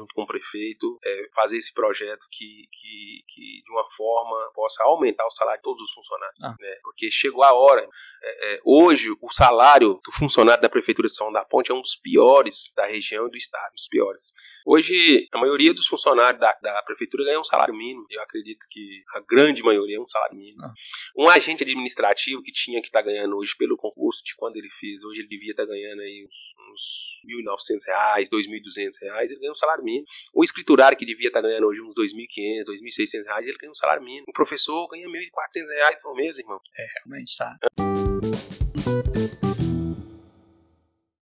junto com o prefeito, é, fazer esse projeto que, que, que, de uma forma, possa aumentar o salário de todos os funcionários. Ah. Né? Porque chegou a hora. É, é, hoje, o salário do funcionário da Prefeitura de São da Ponte é um dos piores da região e do estado, dos piores. Hoje, a maioria dos funcionários da, da Prefeitura ganha um salário mínimo. Eu acredito que a grande maioria é um salário mínimo. Ah. Um agente administrativo que tinha que estar tá ganhando hoje pelo concurso de quando ele fez, hoje ele devia estar tá ganhando aí uns, uns 1.900 reais, 2.200 reais, ele ganha um salário mínimo. O escriturário que devia estar tá ganhando hoje uns 2.500, 2.600 reais, ele ganha um salário mínimo. O professor ganha 1.400 reais por mês, irmão. É, realmente tá.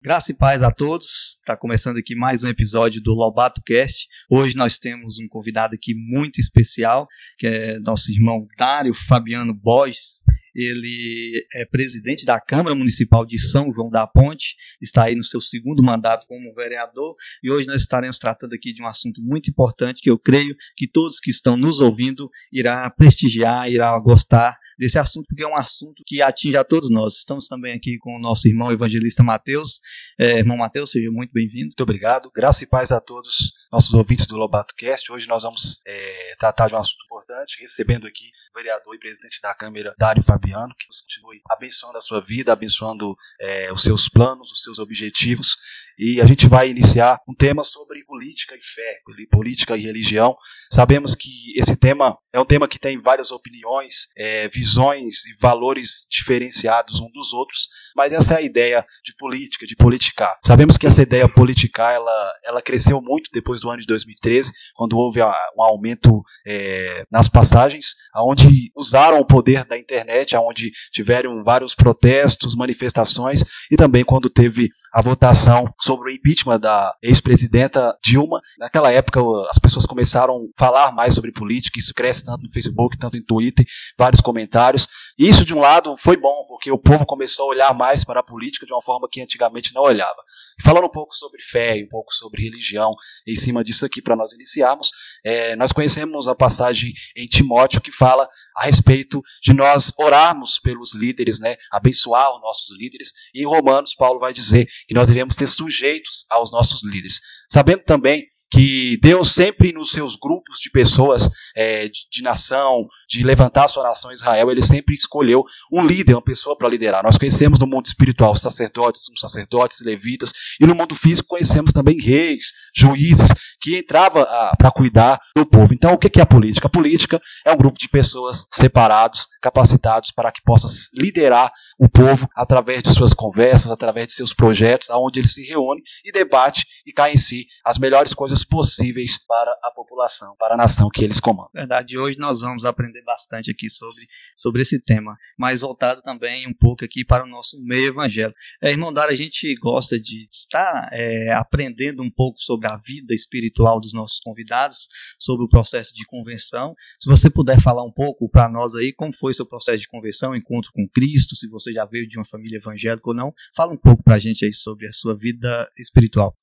Graça e paz a todos. Está começando aqui mais um episódio do Lobato Cast. Hoje nós temos um convidado aqui muito especial, que é nosso irmão Dário Fabiano Bois. Ele é presidente da Câmara Municipal de São João da Ponte, está aí no seu segundo mandato como vereador e hoje nós estaremos tratando aqui de um assunto muito importante que eu creio que todos que estão nos ouvindo irá prestigiar, irá gostar desse assunto, porque é um assunto que atinge a todos nós. Estamos também aqui com o nosso irmão evangelista Mateus. É, irmão Mateus, seja muito bem-vindo. Muito obrigado. Graça e paz a todos nossos ouvintes do Lobato Cast. Hoje nós vamos é, tratar de um assunto importante, recebendo aqui vereador e presidente da Câmara, Dário Fabiano, que nos continue abençoando a sua vida, abençoando é, os seus planos, os seus objetivos. E a gente vai iniciar um tema sobre política e fé, política e religião. Sabemos que esse tema é um tema que tem várias opiniões, é, visões e valores diferenciados um dos outros, mas essa é a ideia de política, de politicar. Sabemos que essa ideia politicar ela, ela cresceu muito depois do ano de 2013, quando houve um aumento é, nas passagens, aonde usaram o poder da internet, aonde tiveram vários protestos, manifestações e também quando teve a votação sobre o impeachment da ex-presidenta Dilma. Naquela época, as pessoas começaram a falar mais sobre política, isso cresce tanto no Facebook, tanto em Twitter, vários comentários. Isso, de um lado, foi bom, porque o povo começou a olhar mais para a política de uma forma que antigamente não olhava. Falando um pouco sobre fé e um pouco sobre religião, em cima disso aqui, para nós iniciarmos, é, nós conhecemos a passagem em Timóteo que fala a respeito de nós orarmos pelos líderes, né, abençoar os nossos líderes. E em Romanos, Paulo vai dizer que nós devemos ter sujeitos aos nossos líderes. Sabendo também que Deus sempre nos seus grupos de pessoas é, de, de, nação, de levantar a sua nação Israel, ele sempre escolheu um líder, uma pessoa para liderar. Nós conhecemos no mundo espiritual sacerdotes, sacerdotes, levitas, e no mundo físico conhecemos também reis, juízes, que entrava para cuidar do povo. Então, o que é a política? A política é um grupo de pessoas separados, capacitados para que possa liderar o povo através de suas conversas, através de seus projetos, aonde ele se reúne e debate e cai em si as melhores coisas possíveis para a população, para a nação que eles comandam. Verdade, hoje nós vamos aprender bastante aqui sobre, sobre esse tema, mas voltado também um pouco aqui para o nosso meio evangélico. É, irmão Dara, a gente gosta de estar é, aprendendo um pouco sobre a vida espiritual dos nossos convidados sobre o processo de convenção. Se você puder falar um pouco para nós aí como foi seu processo de conversão, encontro com Cristo, se você já veio de uma família evangélica ou não, fala um pouco para a gente aí sobre a sua vida espiritual.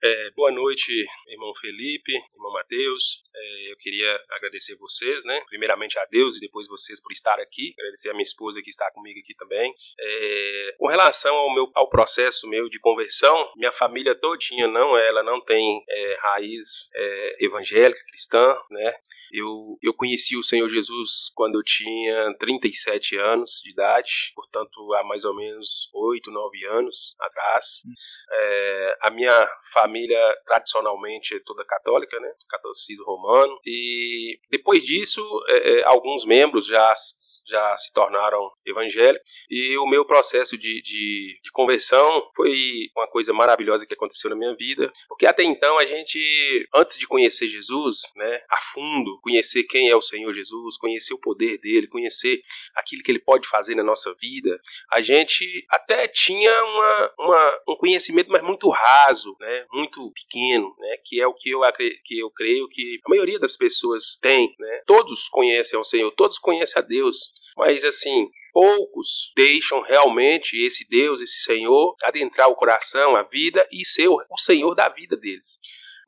É, boa noite, irmão Felipe, irmão Mateus. É, eu queria agradecer vocês, né? Primeiramente a Deus e depois vocês por estar aqui. Agradecer a minha esposa que está comigo aqui também. É, com relação ao meu ao processo meu de conversão, minha família todinha não, ela não tem é, raiz é, evangélica, cristã, né? Eu, eu conheci o Senhor Jesus quando eu tinha 37 anos de idade, portanto há mais ou menos 8, 9 anos atrás. É, a minha família tradicionalmente é toda católica, né? Catolicismo romano. E depois disso, é, é, alguns membros já, já se tornaram evangélicos. E o meu processo de, de, de conversão foi uma coisa maravilhosa que aconteceu na minha vida. Porque até então a gente, antes de conhecer Jesus, né, a fundo, conhecer quem é o Senhor Jesus, conhecer o poder dele, conhecer aquilo que ele pode fazer na nossa vida, a gente até tinha uma, uma um conhecimento, mas muito raso, né? Muito pequeno, né, que é o que eu, que eu creio que a maioria das pessoas tem. Né? Todos conhecem ao Senhor, todos conhecem a Deus, mas assim, poucos deixam realmente esse Deus, esse Senhor, adentrar o coração, a vida e ser o Senhor da vida deles.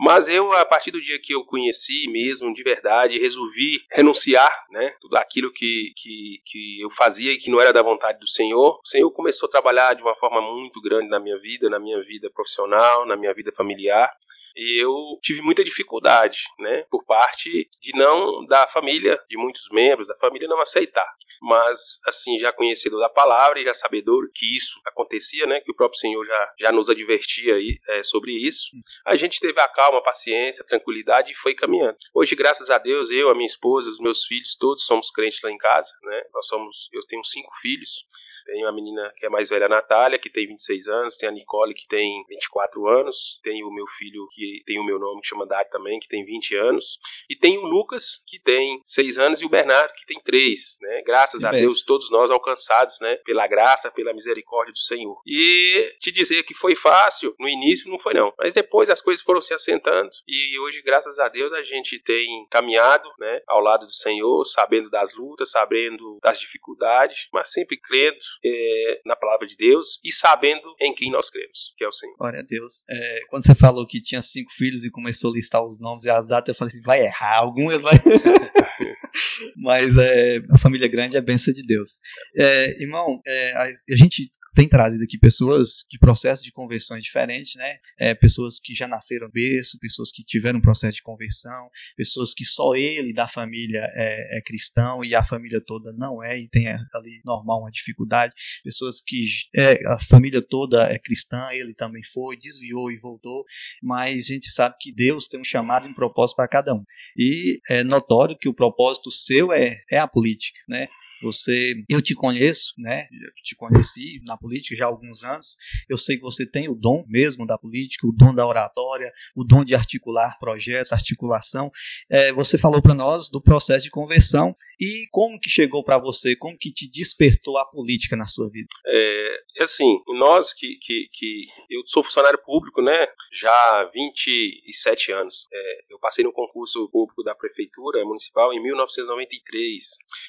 Mas eu, a partir do dia que eu conheci mesmo, de verdade, resolvi renunciar, né? Tudo aquilo que, que, que eu fazia e que não era da vontade do Senhor. O Senhor começou a trabalhar de uma forma muito grande na minha vida, na minha vida profissional, na minha vida familiar. E eu tive muita dificuldade, né, por parte de não da família, de muitos membros da família não aceitar mas assim, já conhecedor da palavra e já sabedor que isso acontecia, né, que o próprio Senhor já, já nos advertia aí, é, sobre isso, a gente teve a calma, a paciência, a tranquilidade e foi caminhando. Hoje, graças a Deus, eu, a minha esposa, os meus filhos, todos somos crentes lá em casa, né, nós somos, eu tenho cinco filhos, tem a menina que é mais velha, a Natália, que tem 26 anos, tem a Nicole, que tem 24 anos, tem o meu filho, que tem o meu nome, que chama Dari também, que tem 20 anos, e tem o Lucas, que tem 6 anos, e o Bernardo, que tem 3, né? Graças que a Deus, todos nós alcançados, né? Pela graça, pela misericórdia do Senhor. E te dizer que foi fácil, no início não foi não, mas depois as coisas foram se assentando, e hoje, graças a Deus, a gente tem caminhado, né? Ao lado do Senhor, sabendo das lutas, sabendo das dificuldades, mas sempre crendo é, na palavra de Deus e sabendo em quem nós cremos, que é o Senhor. Glória a Deus. É, quando você falou que tinha cinco filhos e começou a listar os nomes e as datas, eu falei assim, vai errar, algum vai... Mas é, a família grande é a benção de Deus. É, irmão, é, a, a gente tem trazido aqui pessoas de processos de conversões diferentes, né? É, pessoas que já nasceram berço, pessoas que tiveram um processo de conversão, pessoas que só ele da família é, é cristão e a família toda não é e tem ali normal uma dificuldade, pessoas que é, a família toda é cristã, ele também foi, desviou e voltou, mas a gente sabe que Deus tem um chamado e um propósito para cada um. E é notório que o propósito seu é, é a política, né? Você, eu te conheço, né? Eu te conheci na política já há alguns anos. Eu sei que você tem o dom mesmo da política, o dom da oratória, o dom de articular projetos, articulação. É, você falou para nós do processo de conversão e como que chegou para você, como que te despertou a política na sua vida? É, assim, nós que, que, que eu sou funcionário público, né? Já há 27 anos. É, eu passei no concurso público da prefeitura municipal em 1993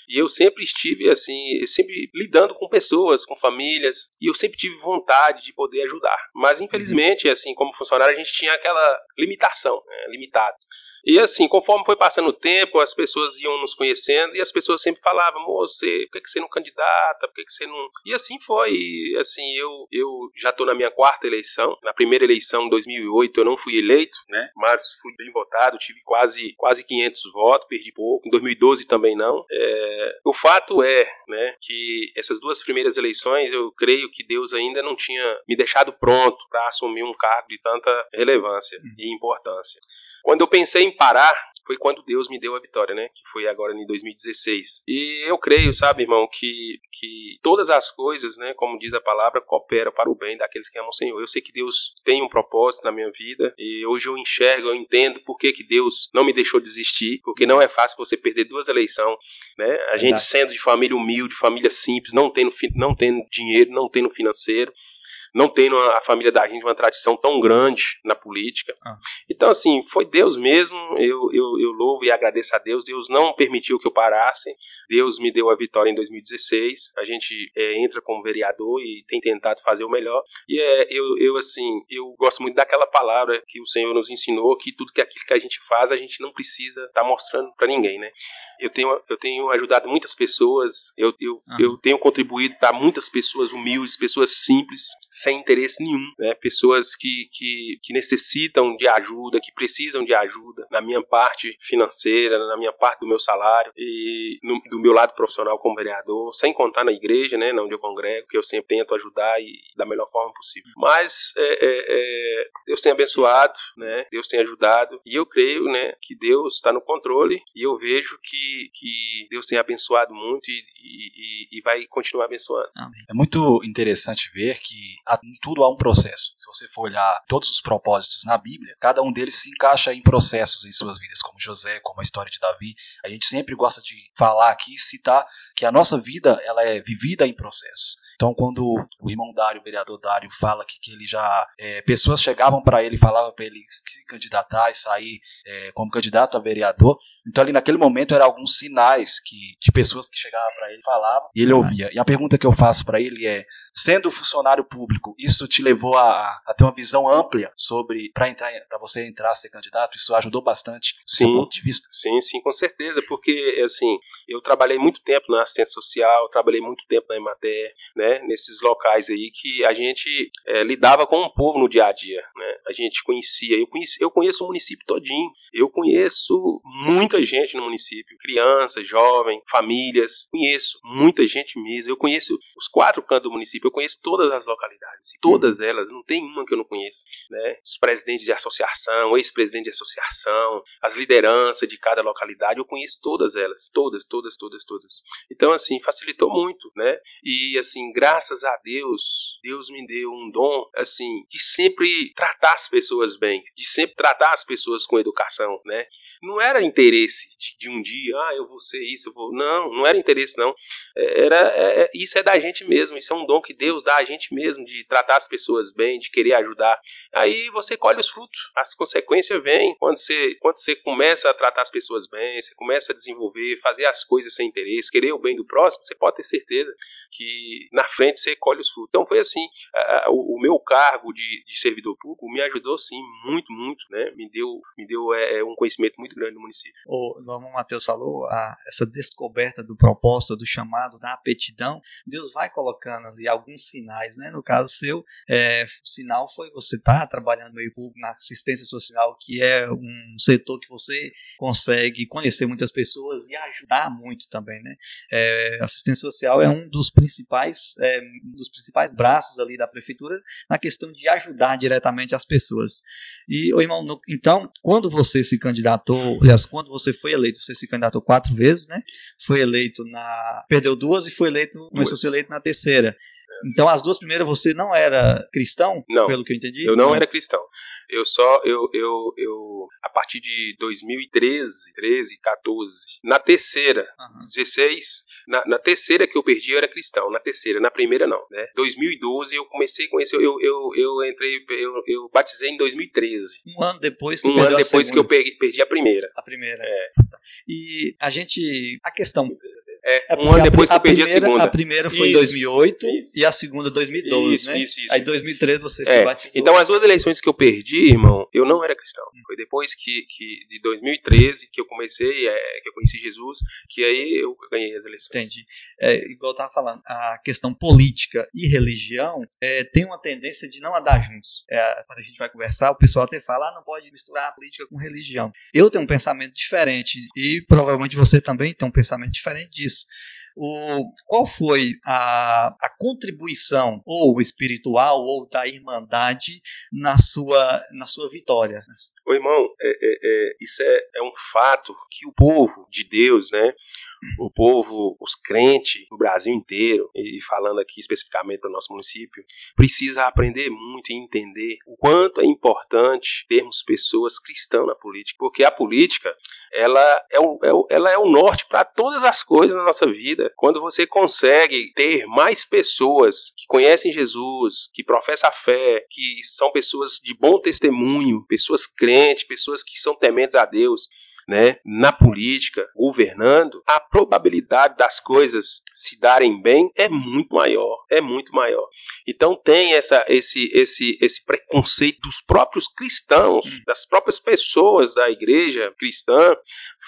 e eu sempre estive tive assim, sempre lidando com pessoas, com famílias, e eu sempre tive vontade de poder ajudar. Mas infelizmente, assim, como funcionário, a gente tinha aquela limitação, né, limitado. E assim, conforme foi passando o tempo, as pessoas iam nos conhecendo e as pessoas sempre falavam, moço, por que, que você não candidata? Por que, que você não. E assim foi. E, assim, eu, eu já estou na minha quarta eleição. Na primeira eleição, em 2008, eu não fui eleito, né? Mas fui bem votado, tive quase, quase 500 votos, perdi pouco. Em 2012 também não. É... O fato é, né, que essas duas primeiras eleições, eu creio que Deus ainda não tinha me deixado pronto para assumir um cargo de tanta relevância uhum. e importância. Quando eu pensei em parar, foi quando Deus me deu a vitória, né? Que foi agora em 2016. E eu creio, sabe, irmão, que, que todas as coisas, né, como diz a palavra, cooperam para o bem daqueles que amam o Senhor. Eu sei que Deus tem um propósito na minha vida e hoje eu enxergo, eu entendo por que, que Deus não me deixou desistir, porque não é fácil você perder duas eleições, né? A gente Exato. sendo de família humilde, família simples, não tendo, não tendo dinheiro, não tendo financeiro, não tendo a família da gente uma tradição tão grande na política. Ah. Então, assim, foi Deus mesmo, eu, eu, eu louvo e agradeço a Deus, Deus não permitiu que eu parasse, Deus me deu a vitória em 2016, a gente é, entra como vereador e tem tentado fazer o melhor, e é, eu, eu, assim, eu gosto muito daquela palavra que o Senhor nos ensinou, que tudo que aquilo que a gente faz, a gente não precisa estar tá mostrando para ninguém, né? Eu tenho, eu tenho ajudado muitas pessoas, eu, eu, ah. eu tenho contribuído para muitas pessoas humildes, pessoas simples, sem interesse nenhum, né? pessoas que, que, que necessitam de ajuda, que precisam de ajuda na minha parte financeira, na minha parte do meu salário e no, do meu lado profissional como vereador, sem contar na igreja, né, onde eu congrego, que eu sempre tento ajudar e da melhor forma possível. Mas é, é, é, Deus tem abençoado, né? Deus tem ajudado e eu creio, né, que Deus está no controle e eu vejo que que, Deus tem abençoado muito e, e, e vai continuar abençoando. É muito interessante ver que em tudo há um processo. Se você for olhar todos os propósitos na Bíblia, cada um deles se encaixa em processos em suas vidas, como José, como a história de Davi. A gente sempre gosta de falar aqui, citar que a nossa vida ela é vivida em processos. Então, quando o irmão Dário, o vereador Dário, fala que, que ele já. É, pessoas chegavam para ele e falavam para ele se candidatar e sair é, como candidato a vereador. Então, ali naquele momento, eram alguns sinais que, de pessoas que chegavam para ele falavam e ele ouvia. E a pergunta que eu faço para ele é: sendo funcionário público, isso te levou a, a ter uma visão ampla sobre para entrar, para você entrar ser candidato? Isso ajudou bastante do sim, seu ponto de vista? Sim, sim, com certeza, porque assim, eu trabalhei muito tempo na assistência social, trabalhei muito tempo na Emater, né, nesses locais aí que a gente é, lidava com o povo no dia a dia, né? A gente conhecia, eu conheço, eu conheço o município todinho, eu conheço muita gente no município, crianças, jovens, famílias, conheço muita gente mesmo. Eu conheço os quatro cantos do município, eu conheço todas as localidades, todas elas, não tem uma que eu não conheço, né? Os presidentes de associação, ex-presidente de associação, as lideranças de cada localidade, eu conheço todas elas, todas, todas, todas, todas. Então, assim, facilitou muito, né? E, assim, graças a Deus, Deus me deu um dom, assim, de sempre tratar as pessoas bem, de sempre tratar as pessoas com educação, né? Não era interesse de, de um dia, ah, eu vou ser isso, eu vou. Não, não era interesse, não. É, era, é, é, isso é da gente mesmo, isso é um dom que Deus dá a gente mesmo, de tratar as pessoas bem, de querer ajudar. Aí você colhe os frutos, as consequências vêm quando você, quando você começa a tratar as pessoas bem, você começa a desenvolver, fazer as coisas sem interesse, querer o bem do próximo, você pode ter certeza que na frente você colhe os frutos. Então foi assim, o, meu cargo de, de servidor público me ajudou sim, muito, muito, né? Me deu, me deu é, um conhecimento muito grande do município. O irmão Matheus falou, a, essa descoberta do propósito, do chamado, da aptidão, Deus vai colocando ali alguns sinais, né? No caso seu, é, o sinal foi você estar tá trabalhando no meio público, na assistência social, que é um setor que você consegue conhecer muitas pessoas e ajudar muito também, né? É, assistência social é um dos principais, é, um dos principais braços ali da prefeitura na questão de ajudar diretamente as pessoas. E, ô irmão, no, então, quando você se candidatou, aliás, quando você foi eleito, você se candidatou quatro vezes, né? Foi eleito na. Perdeu duas e foi eleito, começou a ser eleito na terceira. Então, as duas primeiras você não era cristão, não, pelo que eu entendi? Eu não, não. era cristão. Eu só, eu, eu, eu, a partir de 2013, 13, 14, na terceira, uhum. 16, na, na, terceira que eu perdi eu era cristão, na terceira, na primeira não, né? 2012 eu comecei a conhecer, eu, eu, eu entrei, eu, eu batizei em 2013. Um ano depois que Um ano depois que eu perdi, perdi a primeira. A primeira. É. E a gente, a questão é, é um ano depois que eu perdi primeira, a segunda. A primeira foi em 2008 isso. e a segunda 2012, isso, né? Isso, isso. Aí em 2013 você é. se batizou. Então as duas eleições que eu perdi, irmão, eu não era cristão. Hum. Foi depois que, que de 2013 que eu comecei, é, que eu conheci Jesus, que aí eu ganhei as eleições. Entendi. É, igual eu tava falando, a questão política e religião é, tem uma tendência de não andar juntos. É, quando a gente vai conversar, o pessoal até fala, ah, não pode misturar a política com religião. Eu tenho um pensamento diferente e provavelmente você também tem um pensamento diferente disso. O, qual foi a, a contribuição, ou espiritual, ou da irmandade, na sua, na sua vitória? O irmão, é, é, é, isso é, é um fato que o povo de Deus, né? O povo, os crentes do Brasil inteiro, e falando aqui especificamente para o nosso município, precisa aprender muito e entender o quanto é importante termos pessoas cristãs na política, porque a política ela é o, é o ela é o norte para todas as coisas na nossa vida. Quando você consegue ter mais pessoas que conhecem Jesus, que professam a fé, que são pessoas de bom testemunho, pessoas crentes, pessoas que são tementes a Deus, né, na política, governando, a probabilidade das coisas se darem bem é muito maior, é muito maior. Então tem essa, esse, esse, esse preconceito dos próprios cristãos, hum. das próprias pessoas da igreja cristã,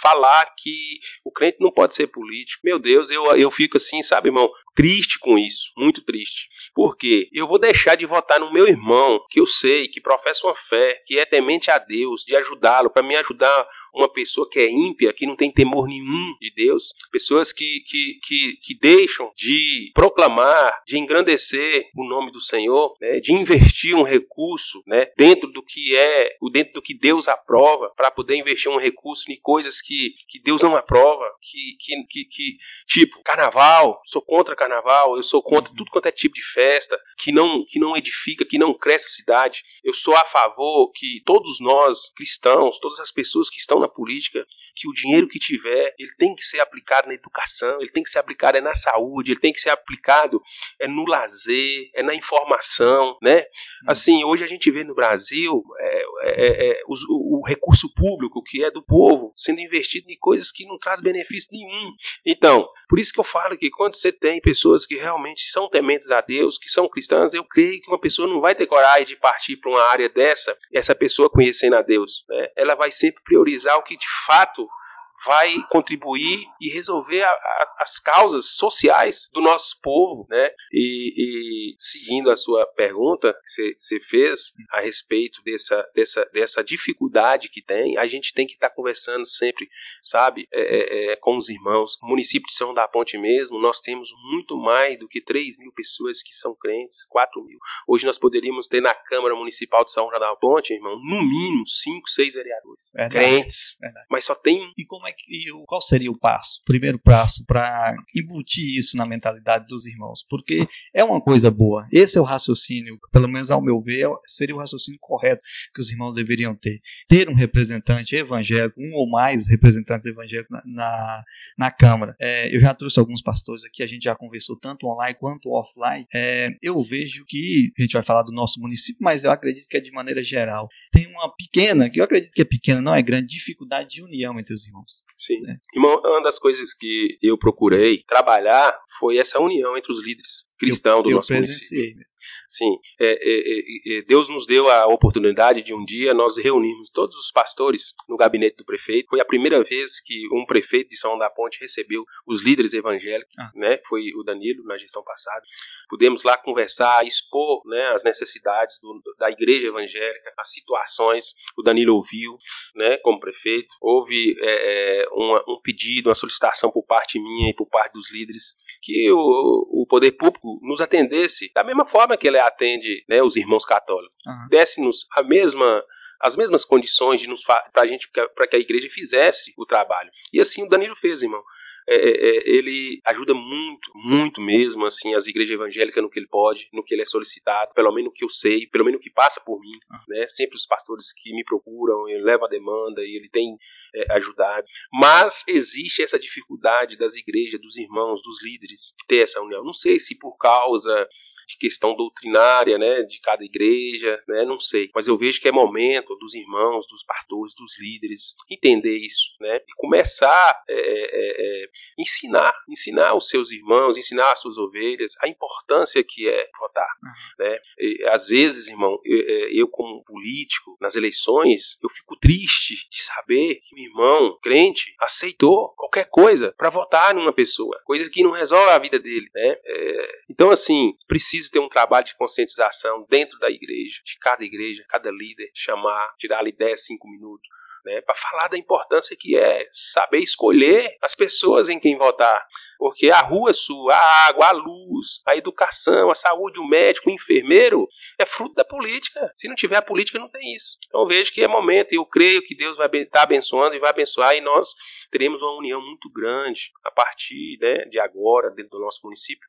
falar que o crente não pode ser político. Meu Deus, eu, eu fico assim, sabe, irmão, triste com isso, muito triste. Porque eu vou deixar de votar no meu irmão, que eu sei que professa uma fé, que é temente a Deus, de ajudá-lo, para me ajudar uma pessoa que é ímpia, que não tem temor nenhum de Deus, pessoas que, que, que, que deixam de proclamar, de engrandecer o nome do Senhor, né, de investir um recurso né, dentro do que é, dentro do que Deus aprova, para poder investir um recurso em coisas que, que Deus não aprova, que, que, que, que tipo carnaval, sou contra carnaval, eu sou contra tudo quanto é tipo de festa que não que não edifica, que não cresce a cidade. Eu sou a favor que todos nós cristãos, todas as pessoas que estão na política, que o dinheiro que tiver, ele tem que ser aplicado na educação, ele tem que ser aplicado é na saúde, ele tem que ser aplicado é no lazer, é na informação, né? Hum. Assim, hoje a gente vê no Brasil é, é, é, o, o, recurso público que é do povo sendo investido em coisas que não traz benefício nenhum. Então, Por isso que eu falo que quando você tem pessoas que realmente são tementes a Deus, que são cristãs, eu creio que uma pessoa não vai ter coragem de partir para uma área dessa, essa pessoa conhecendo a Deus. Né? Ela vai sempre priorizar o que de fato vai contribuir e resolver a, a, as causas sociais do nosso povo, né? E, e seguindo a sua pergunta que você fez a respeito dessa, dessa, dessa dificuldade que tem, a gente tem que estar tá conversando sempre, sabe, é, é, é, com os irmãos. O município de São da Ponte mesmo, nós temos muito mais do que 3 mil pessoas que são crentes, 4 mil. Hoje nós poderíamos ter na Câmara Municipal de São João da Ponte, irmão, no mínimo 5, 6 vereadores verdade, crentes. Verdade. Mas só tem. E como é que, qual seria o passo? O primeiro passo para embutir isso na mentalidade dos irmãos? Porque é uma coisa boa. Esse é o raciocínio, pelo menos ao meu ver, seria o raciocínio correto que os irmãos deveriam ter. Ter um representante evangélico, um ou mais representantes evangélicos na, na, na Câmara. É, eu já trouxe alguns pastores aqui, a gente já conversou tanto online quanto offline. É, eu vejo que, a gente vai falar do nosso município, mas eu acredito que é de maneira geral. Tem uma pequena, que eu acredito que é pequena, não é grande, dificuldade de união entre os irmãos. Sim. Né? Irmão, uma das coisas que eu procurei trabalhar foi essa união entre os líderes cristãos eu, do eu nosso município. Mesmo. Sim, é, é, é, Deus nos deu a oportunidade de um dia nós reunirmos todos os pastores no gabinete do prefeito. Foi a primeira vez que um prefeito de São da Ponte recebeu os líderes evangélicos, ah. né? Foi o Danilo na gestão passada. Pudemos lá conversar, expor né, as necessidades do, da igreja evangélica, as O Danilo ouviu, né, como prefeito. Houve é, é uma, um pedido, uma solicitação por parte minha e por parte dos líderes que o, o poder público nos atendesse da mesma forma que ele atende né, os irmãos católicos. Uhum. Desse-nos a mesma as mesmas condições de nos para gente para que a igreja fizesse o trabalho. E assim o Danilo fez, irmão. É, é, é, ele ajuda muito, muito mesmo, assim, as igrejas evangélicas no que ele pode, no que ele é solicitado, pelo menos no que eu sei, pelo menos no que passa por mim, ah. né? Sempre os pastores que me procuram, ele leva a demanda e ele tem é, ajudado. Mas existe essa dificuldade das igrejas, dos irmãos, dos líderes ter essa união. Não sei se por causa de questão doutrinária, né, de cada igreja, né, não sei. Mas eu vejo que é momento dos irmãos, dos pastores, dos líderes entender isso, né, e começar é, é, é, ensinar, ensinar os seus irmãos, ensinar as suas ovelhas a importância que é votar, uhum. né. E, às vezes, irmão, eu, é, eu como político nas eleições, eu fico triste de saber que o irmão crente aceitou qualquer coisa para votar numa pessoa, coisa que não resolve a vida dele, né. É, então, assim, preciso ter um trabalho de conscientização dentro da igreja, de cada igreja, cada líder, chamar, tirar ali 10, 5 minutos, né, para falar da importância que é saber escolher as pessoas em quem votar. Porque a rua sua, a água, a luz, a educação, a saúde, o médico, o enfermeiro, é fruto da política. Se não tiver a política, não tem isso. Então vejo que é momento, e eu creio que Deus vai estar tá abençoando e vai abençoar, e nós teremos uma união muito grande a partir né, de agora, dentro do nosso município,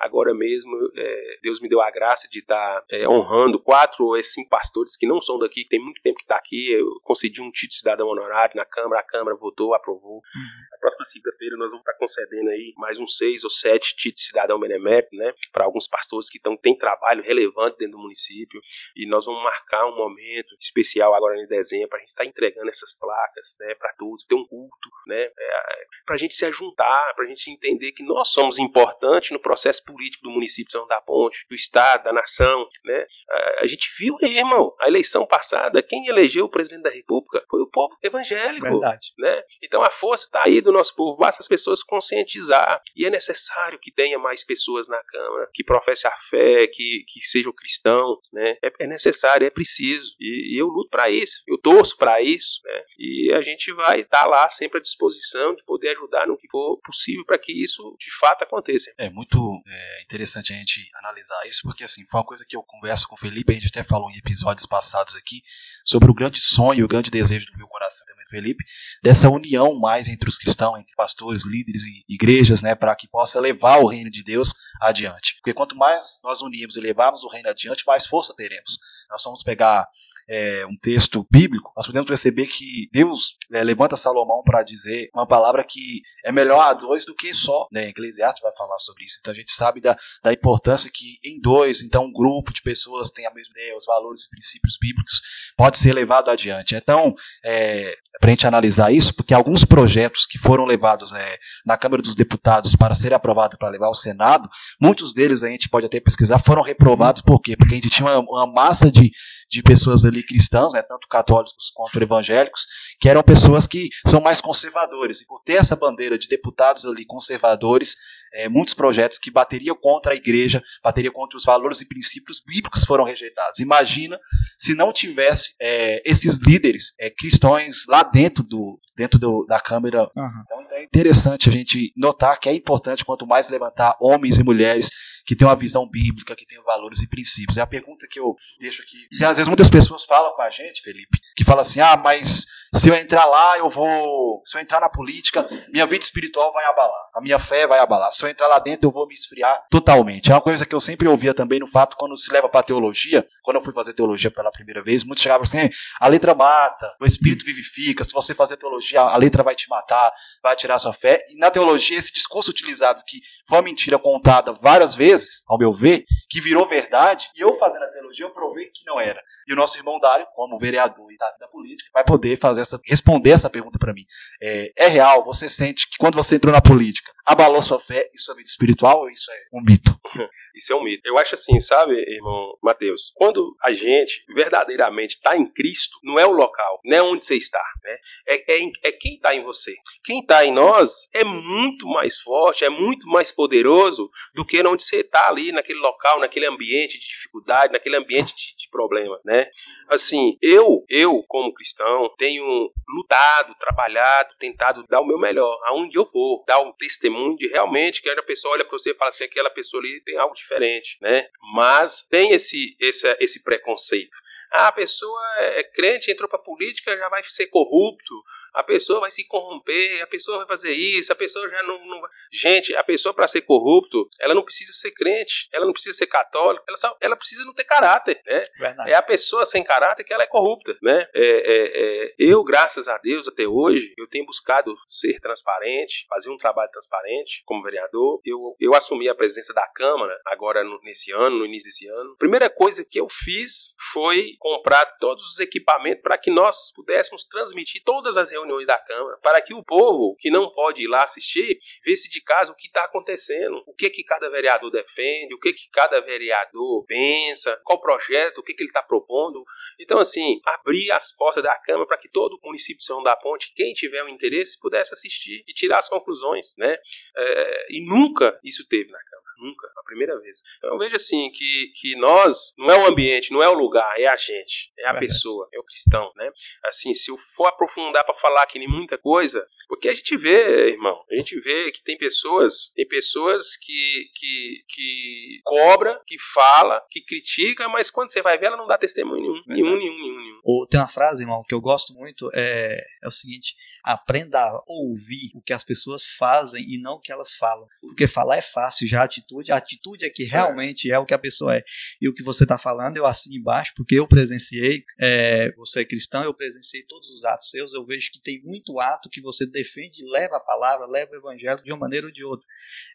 Agora mesmo, é, Deus me deu a graça de estar é, honrando quatro ou cinco pastores que não são daqui, que tem muito tempo que está aqui. Eu concedi um título de cidadão honorário na Câmara, a Câmara votou, aprovou. Uhum. Na próxima segunda-feira nós vamos estar concedendo aí mais uns seis ou sete títulos de cidadão Benemérito, né, para alguns pastores que tão, têm trabalho relevante dentro do município. E nós vamos marcar um momento especial agora em dezembro para a gente estar tá entregando essas placas, né, para todos, ter um culto, né, é, para a gente se ajuntar, para a gente entender que nós somos importantes no processo político do município de São da Ponte, do Estado, da nação, né? A, a gente viu aí, irmão, a eleição passada, quem elegeu o presidente da República foi o povo evangélico. Verdade. Né? Então a força está aí do nosso povo, basta as pessoas conscientizar. E é necessário que tenha mais pessoas na Câmara que professem a fé, que, que sejam cristãos, né? É, é necessário, é preciso. E, e eu luto para isso, eu torço para isso, né? E a gente vai estar tá lá sempre à disposição de poder ajudar no que for possível para que isso de fato aconteça. É muito é, é interessante a gente analisar isso, porque assim, foi uma coisa que eu converso com o Felipe, a gente até falou em episódios passados aqui, sobre o grande sonho, o grande desejo do meu coração também Felipe, dessa união mais entre os cristãos, entre pastores, líderes e igrejas, né, para que possa levar o reino de Deus adiante. Porque quanto mais nós unirmos e levarmos o reino adiante, mais força teremos. Nós vamos pegar é, um texto bíblico, nós podemos perceber que Deus é, levanta Salomão para dizer uma palavra que é melhor a dois do que só. Né? Eclesiastes vai falar sobre isso. Então a gente sabe da, da importância que em dois, então um grupo de pessoas tem a mesma ideia, os valores e princípios bíblicos pode ser levado adiante. Então, é, para a gente analisar isso, porque alguns projetos que foram levados é, na Câmara dos Deputados para serem aprovados para levar ao Senado, muitos deles a gente pode até pesquisar, foram reprovados por quê? Porque a gente tinha uma, uma massa de, de pessoas ali cristãos, né, tanto católicos quanto evangélicos, que eram pessoas que são mais conservadores. E por ter essa bandeira de deputados ali conservadores, é, muitos projetos que bateriam contra a igreja, bateriam contra os valores e princípios bíblicos foram rejeitados. Imagina se não tivesse é, esses líderes é, cristãos lá dentro, do, dentro do, da Câmara. Uhum. Então interessante a gente notar que é importante, quanto mais levantar homens e mulheres que têm uma visão bíblica, que têm valores e princípios. É a pergunta que eu deixo aqui. E às vezes muitas pessoas falam com a gente, Felipe, que falam assim: ah, mas se eu entrar lá, eu vou. Se eu entrar na política, minha vida espiritual vai abalar. A minha fé vai abalar. Se eu entrar lá dentro, eu vou me esfriar totalmente. É uma coisa que eu sempre ouvia também no fato quando se leva para teologia. Quando eu fui fazer teologia pela primeira vez, muitos chegavam assim: a letra mata, o espírito vivifica. Se você fazer teologia, a letra vai te matar, vai tirar sua fé. E na teologia, esse discurso utilizado, que foi uma mentira contada várias vezes, ao meu ver, que virou verdade, e eu fazendo a teologia, eu provei que não era. E o nosso irmão Dário, como vereador e da política, vai poder fazer essa, responder essa pergunta para mim. É, é real? Você sente que quando você entrou na política, abalou sua fé e sua vida espiritual ou isso é um mito? Isso é um mito. Eu acho assim, sabe, irmão Mateus? Quando a gente verdadeiramente está em Cristo, não é o local, não é onde você está, né? É, é, é quem está em você. Quem está em nós é muito mais forte, é muito mais poderoso do que onde você está ali, naquele local, naquele ambiente de dificuldade, naquele ambiente de, de problema, né? Assim, eu, eu como cristão, tenho lutado, trabalhado, tentado dar o meu melhor, aonde eu for, dar um testemunho de realmente que a pessoa olha para você e fala assim, aquela pessoa ali tem algo diferente, né? Mas tem esse, esse, esse preconceito. Ah, a pessoa é crente, entrou para política, já vai ser corrupto, a pessoa vai se corromper, a pessoa vai fazer isso, a pessoa já não. não... Gente, a pessoa para ser corrupto, ela não precisa ser crente, ela não precisa ser católica, ela, só, ela precisa não ter caráter, né? Verdade. É a pessoa sem caráter que ela é corrupta, né? É, é, é, eu, graças a Deus, até hoje, eu tenho buscado ser transparente, fazer um trabalho transparente como vereador. Eu, eu assumi a presidência da Câmara agora no, nesse ano, no início desse ano. Primeira coisa que eu fiz foi comprar todos os equipamentos para que nós pudéssemos transmitir todas as reuniões reuniões da Câmara, para que o povo que não pode ir lá assistir, vesse de casa o que está acontecendo, o que que cada vereador defende, o que que cada vereador pensa, qual projeto, o que que ele está propondo. Então, assim, abrir as portas da Câmara para que todo o município de São da Ponte, quem tiver um interesse, pudesse assistir e tirar as conclusões, né? É, e nunca isso teve na Câmara. Nunca, a primeira vez. Então eu vejo assim que, que nós, não é o ambiente, não é o lugar, é a gente, é a pessoa, é o cristão, né? Assim, se eu for aprofundar para falar aqui em muita coisa, porque a gente vê, irmão, a gente vê que tem pessoas, tem pessoas que, que, que cobra, que fala, que critica, mas quando você vai ver, ela não dá testemunho nenhum, nenhum, nenhum, nenhum, nenhum. Ou tem uma frase, irmão, que eu gosto muito, é, é o seguinte, aprenda a ouvir o que as pessoas fazem e não o que elas falam. Porque falar é fácil, já a atitude, a atitude é que realmente é, é o que a pessoa é. E o que você está falando, eu assino embaixo, porque eu presenciei, é, você é cristão, eu presenciei todos os atos seus, eu vejo que tem muito ato que você defende, leva a palavra, leva o evangelho de uma maneira ou de outra.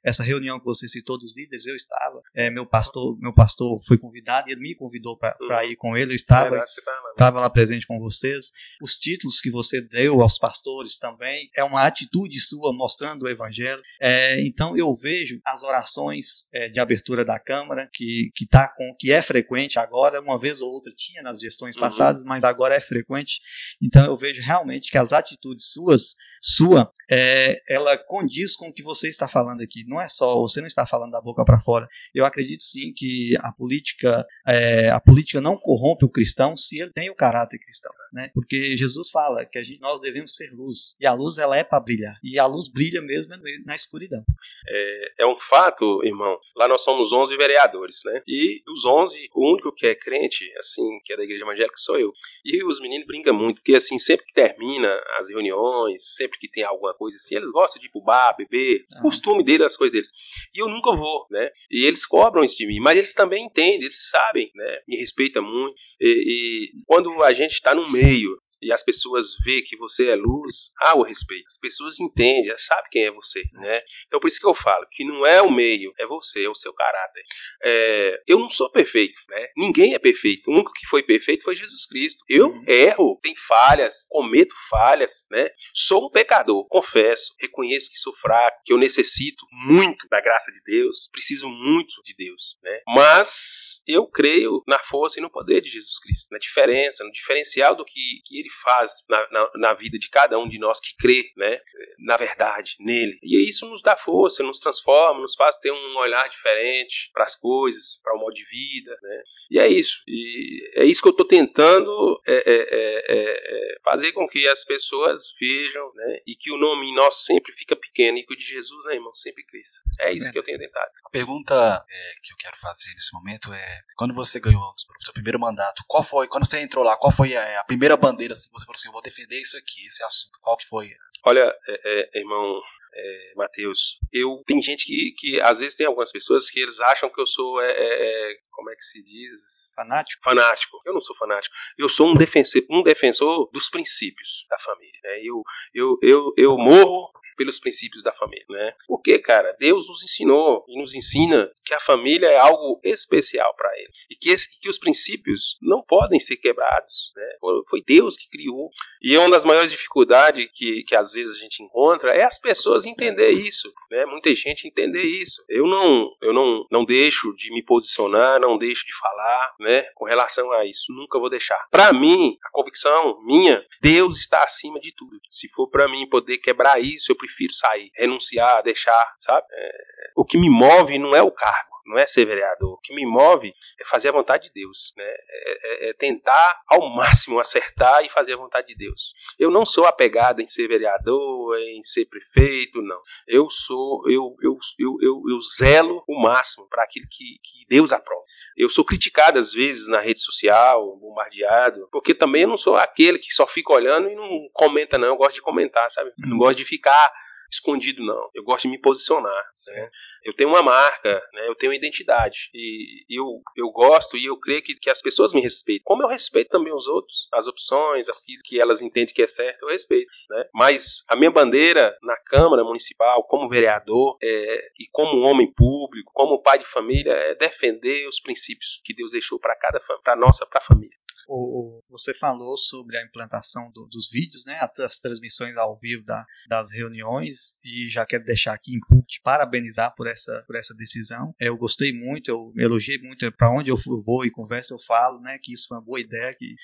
Essa reunião que você citou dos líderes, eu estava, é, meu pastor meu pastor foi convidado e ele me convidou para uhum. ir com ele, eu estava, estava lá presente com vocês. Os títulos que você deu aos pastores pastores também, é uma atitude sua mostrando o evangelho. É, então eu vejo as orações é, de abertura da Câmara, que, que, tá com, que é frequente agora, uma vez ou outra tinha nas gestões uhum. passadas, uhum. mas agora é frequente. Então eu vejo realmente que as atitudes suas sua, é, ela condiz com o que você está falando aqui. Não é só, você não está falando da boca para fora. Eu acredito sim que a política, é, a política não corrompe o cristão se ele tem o caráter cristão, né? Porque Jesus fala que gente, nós devemos ser luz e a luz ela é para brilhar e a luz brilha mesmo na escuridão. É, é um fato, irmão. Lá nós somos 11 vereadores, né? E dos 11, o único que é crente, assim, que é da igreja evangélica, sou eu. E os meninos brincam muito, porque assim sempre que termina as reuniões, sempre sempre que tem alguma coisa assim, eles gostam de ir pro bar, beber, ah. costume deles, as coisas deles. E eu nunca vou, né? E eles cobram isso de mim, mas eles também entendem, eles sabem, né? Me respeitam muito. E, e quando a gente está no meio e as pessoas vê que você é luz, há o respeito. As pessoas entendem, elas sabem quem é você, né? Então por isso que eu falo que não é o meio, é você, é o seu caráter. É, eu não sou perfeito, né? Ninguém é perfeito. O único que foi perfeito foi Jesus Cristo. Eu uhum. erro, tenho falhas, cometo falhas, né? Sou um pecador, confesso, reconheço que sou fraco, que eu necessito muito da graça de Deus, preciso muito de Deus, né? Mas eu creio na força e no poder de Jesus Cristo, na diferença, no diferencial do que, que ele faz na, na, na, vida de cada um de nós que crê, né, na verdade, nele. E isso nos dá força, nos transforma, nos faz ter um olhar diferente para as coisas, para o modo de vida, né. E é isso. E é isso que eu estou tentando é, é, é, é, fazer com que as pessoas vejam, né, e que o nome nosso sempre fica pequeno e que o de Jesus, né, irmão, sempre cresça. É isso que eu tenho tentado. A pergunta é, que eu quero fazer nesse momento é: quando você ganhou o seu primeiro mandato, qual foi, quando você entrou lá, qual foi a, a primeira bandeira assim, você falou assim, eu vou defender isso aqui, esse assunto. Qual que foi? Olha, é, é, irmão é, Matheus, eu tem gente que, que às vezes tem algumas pessoas que eles acham que eu sou é, é, é como é que se diz fanático fanático eu não sou fanático eu sou um defensor um defensor dos princípios da família né? eu, eu eu eu morro pelos princípios da família, né? Porque, cara, Deus nos ensinou e nos ensina que a família é algo especial para ele e que, esse, que os princípios não podem ser quebrados, né? Foi Deus que criou. E uma das maiores dificuldades que, que às vezes a gente encontra é as pessoas entender isso, né? Muita gente entender isso. Eu não, eu não, não deixo de me posicionar, não deixo de falar, né? Com relação a isso, nunca vou deixar. Para mim, a convicção minha, Deus está acima de tudo. Se for para mim poder quebrar isso, eu prefiro sair, renunciar, deixar, sabe? É, o que me move não é o cargo não é ser vereador. O que me move é fazer a vontade de Deus, né? É, é, é, tentar ao máximo acertar e fazer a vontade de Deus. Eu não sou apegado em ser vereador, em ser prefeito, não. Eu sou, eu, eu, eu, eu, eu zelo o máximo para aquilo que, que Deus aprova. Eu sou criticado às vezes na rede social, bombardeado, porque também eu não sou aquele que só fica olhando e não comenta, não. Eu gosto de comentar, sabe? Não gosto de ficar escondido, não. Eu gosto de me posicionar. Né? Eu tenho uma marca, né? eu tenho uma identidade. E eu, eu gosto e eu creio que, que as pessoas me respeitam. Como eu respeito também os outros, as opções, as que, que elas entendem que é certo, eu respeito. Né? Mas a minha bandeira na Câmara Municipal, como vereador é, e como homem público, como pai de família, é defender os princípios que Deus deixou para cada para nossa para a família o, você falou sobre a implantação do, dos vídeos, né, as transmissões ao vivo da, das reuniões, e já quero deixar aqui em público parabenizar por essa, por essa decisão. É, eu gostei muito, eu elogiei muito, para onde eu vou e converso, eu falo né, que isso foi uma boa ideia, que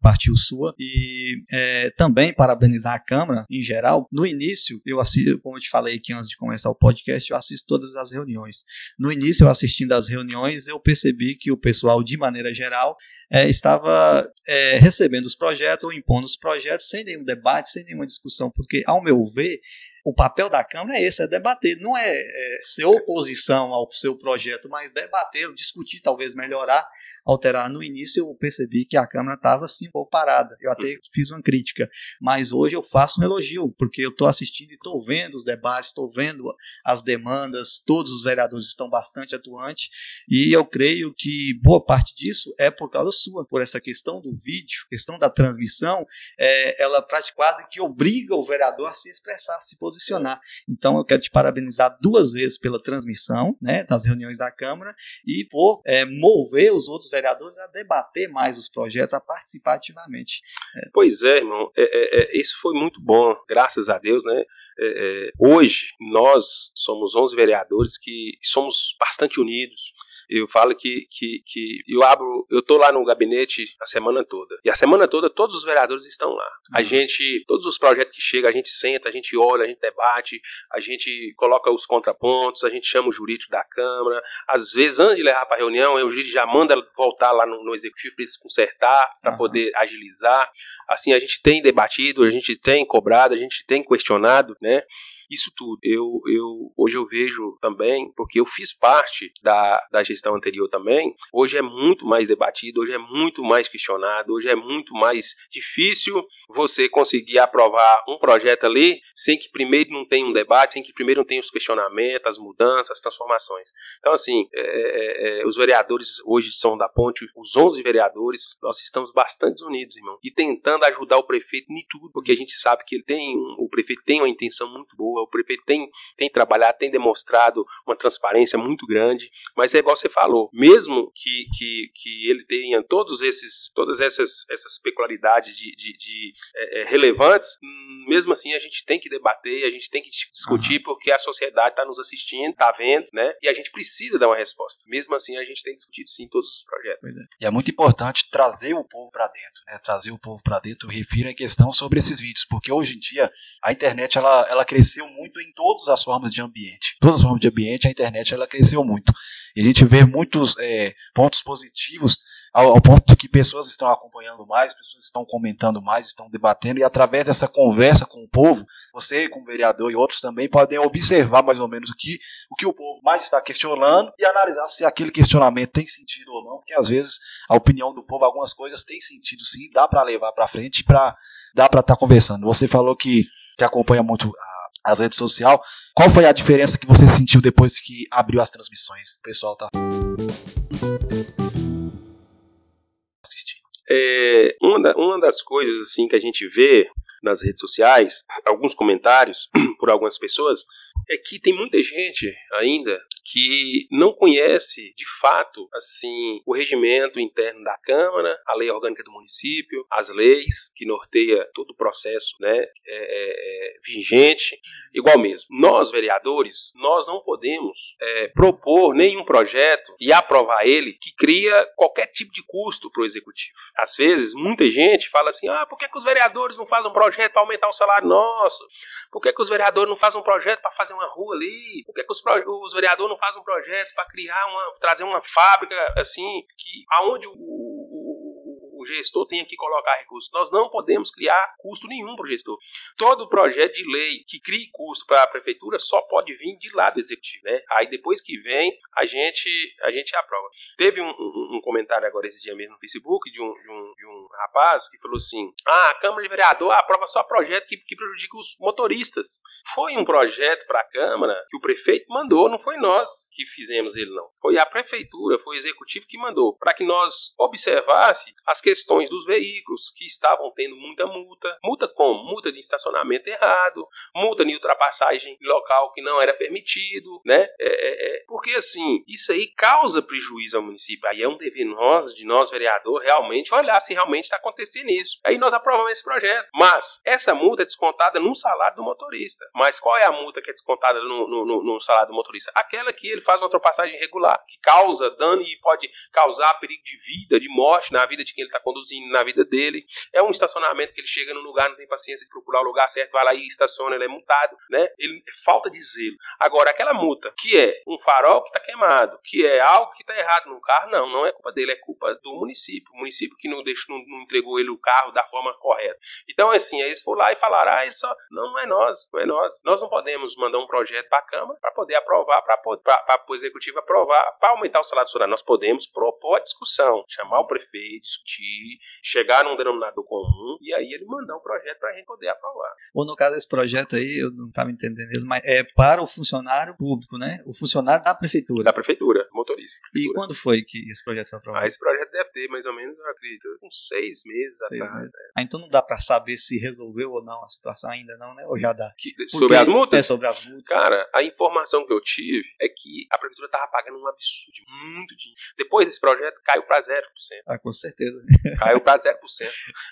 partiu sua. E é, também parabenizar a Câmara em geral. No início, eu assisto, como eu te falei aqui antes de começar o podcast, eu assisto todas as reuniões. No início, eu assistindo as reuniões, eu percebi que o pessoal, de maneira geral, é, estava é, recebendo os projetos ou impondo os projetos sem nenhum debate, sem nenhuma discussão, porque, ao meu ver, o papel da Câmara é esse, é debater, não é, é ser oposição ao seu projeto, mas debater, discutir, talvez melhorar alterar. No início eu percebi que a Câmara estava assim um pouco parada. Eu até fiz uma crítica, mas hoje eu faço um elogio, porque eu estou assistindo e estou vendo os debates, estou vendo as demandas, todos os vereadores estão bastante atuantes e eu creio que boa parte disso é por causa sua, por essa questão do vídeo, questão da transmissão, é, ela quase que obriga o vereador a se expressar, a se posicionar. Então eu quero te parabenizar duas vezes pela transmissão né, das reuniões da Câmara e por é, mover os outros vereadores a debater mais os projetos, a participar ativamente. É. Pois é, irmão, é, é, é isso foi muito bom, graças a Deus, né? É, é, hoje nós somos 11 vereadores que somos bastante unidos eu falo que, que, que eu abro, eu tô lá no gabinete a semana toda. E a semana toda todos os vereadores estão lá. A uhum. gente, todos os projetos que chegam, a gente senta, a gente olha, a gente debate, a gente coloca os contrapontos, a gente chama o jurídico da Câmara. Às vezes, antes de levar para reunião, o jurídico já manda voltar lá no, no executivo para eles consertar, para uhum. poder agilizar. Assim, a gente tem debatido, a gente tem cobrado, a gente tem questionado, né? Isso tudo. Eu, eu, hoje eu vejo também, porque eu fiz parte da, da gestão anterior também, hoje é muito mais debatido, hoje é muito mais questionado, hoje é muito mais difícil você conseguir aprovar um projeto ali sem que primeiro não tenha um debate, sem que primeiro não tenha os questionamentos, as mudanças, as transformações. Então, assim, é, é, é, os vereadores hoje São da Ponte, os 11 vereadores, nós estamos bastante unidos, irmão, e tentando ajudar o prefeito em tudo, porque a gente sabe que ele tem, o prefeito tem uma intenção muito boa, o prefeito tem, tem trabalhado, tem demonstrado uma transparência muito grande, mas é igual você falou, mesmo que, que, que ele tenha todos esses, todas essas, essas peculiaridades de, de, de é, é relevantes, mesmo assim a gente tem que debater, a gente tem que discutir, uhum. porque a sociedade está nos assistindo, está vendo, né? E a gente precisa dar uma resposta. Mesmo assim, a gente tem discutido sim todos os projetos. É. E é muito importante trazer o povo para dentro, né? Trazer o povo para dentro, refiro em questão sobre esses vídeos, porque hoje em dia a internet ela, ela cresceu muito em todas as formas de ambiente. Todas as formas de ambiente, a internet ela cresceu muito. E a gente vê muitos é, pontos positivos ao, ao, ponto que pessoas estão acompanhando mais, pessoas estão comentando mais, estão debatendo, e através dessa conversa com o povo, você, como vereador e outros também, podem observar mais ou menos o que, o que o povo mais está questionando e analisar se aquele questionamento tem sentido ou não, porque às vezes a opinião do povo, algumas coisas tem sentido sim, dá para levar para frente, pra, dá para estar tá conversando. Você falou que, que acompanha muito a, as redes sociais. Qual foi a diferença que você sentiu depois que abriu as transmissões? O pessoal tá. É, uma, da, uma das coisas assim que a gente vê nas redes sociais, alguns comentários por algumas pessoas, é que tem muita gente ainda que não conhece de fato assim o regimento interno da Câmara, a lei orgânica do município, as leis que norteia todo o processo, né, é, é, é vigente, igual mesmo. Nós vereadores, nós não podemos é, propor nenhum projeto e aprovar ele que cria qualquer tipo de custo para o executivo. Às vezes muita gente fala assim, ah, por que, que os vereadores não fazem um projeto para aumentar o salário nosso? Por que, que os vereadores não fazem um projeto para fazer uma rua ali? Por que, que os, os vereadores não fazem um projeto para criar uma, trazer uma fábrica assim, que aonde o gestor tem que colocar recursos. Nós não podemos criar custo nenhum para o gestor. Todo projeto de lei que crie custo para a prefeitura só pode vir de lá do executivo. Né? Aí depois que vem, a gente, a gente aprova. Teve um, um, um comentário agora esse dia mesmo no Facebook de um, de um, de um rapaz que falou assim: ah, a Câmara de Vereador aprova só projeto que, que prejudica os motoristas. Foi um projeto para a Câmara que o prefeito mandou, não foi nós que fizemos ele, não. Foi a prefeitura, foi o executivo que mandou, para que nós observasse as questões questões dos veículos que estavam tendo muita multa. Multa como? Multa de estacionamento errado, multa de ultrapassagem local que não era permitido, né? É, é, é, porque assim, isso aí causa prejuízo ao município. Aí é um dever nós, de nós vereador, realmente olhar se realmente está acontecendo isso. Aí nós aprovamos esse projeto. Mas essa multa é descontada no salário do motorista. Mas qual é a multa que é descontada no, no, no, no salário do motorista? Aquela que ele faz uma ultrapassagem irregular, que causa dano e pode causar perigo de vida, de morte na vida de quem ele está conduzindo na vida dele. É um estacionamento que ele chega no lugar, não tem paciência de procurar o lugar certo, vai lá e estaciona, ele é multado, né? Ele é falta de zelo. Agora, aquela multa que é um farol que está queimado, que é algo que está errado no carro, não, não é culpa dele, é culpa do município. O município que não deixou, não, entregou ele o carro da forma correta. Então, assim, eles foram lá e falaram: ah, isso não, não é nós, não é nós. Nós não podemos mandar um projeto para a Câmara para poder aprovar, para o Executivo aprovar, para aumentar o salário social. Nós podemos propor a discussão, chamar o prefeito, discutir chegar num denominador comum e aí ele mandar um projeto para a gente poder aprovar. Ou no caso desse projeto aí, eu não estava entendendo, mas é para o funcionário público, né? O funcionário da prefeitura. Da prefeitura, motorista. E quando foi que esse projeto foi aprovado? Ah, esse projeto deve ter mais ou menos, eu acredito, uns seis meses seis atrás. Meses. É. Ah, então não dá para saber se resolveu ou não a situação ainda não, né? Ou já dá? Que, sobre as multas? É, sobre as multas. Cara, a informação que eu tive é que a prefeitura estava pagando um absurdo, muito dinheiro. Depois desse projeto, caiu para 0%. Ah, com certeza. Caiu para 0%.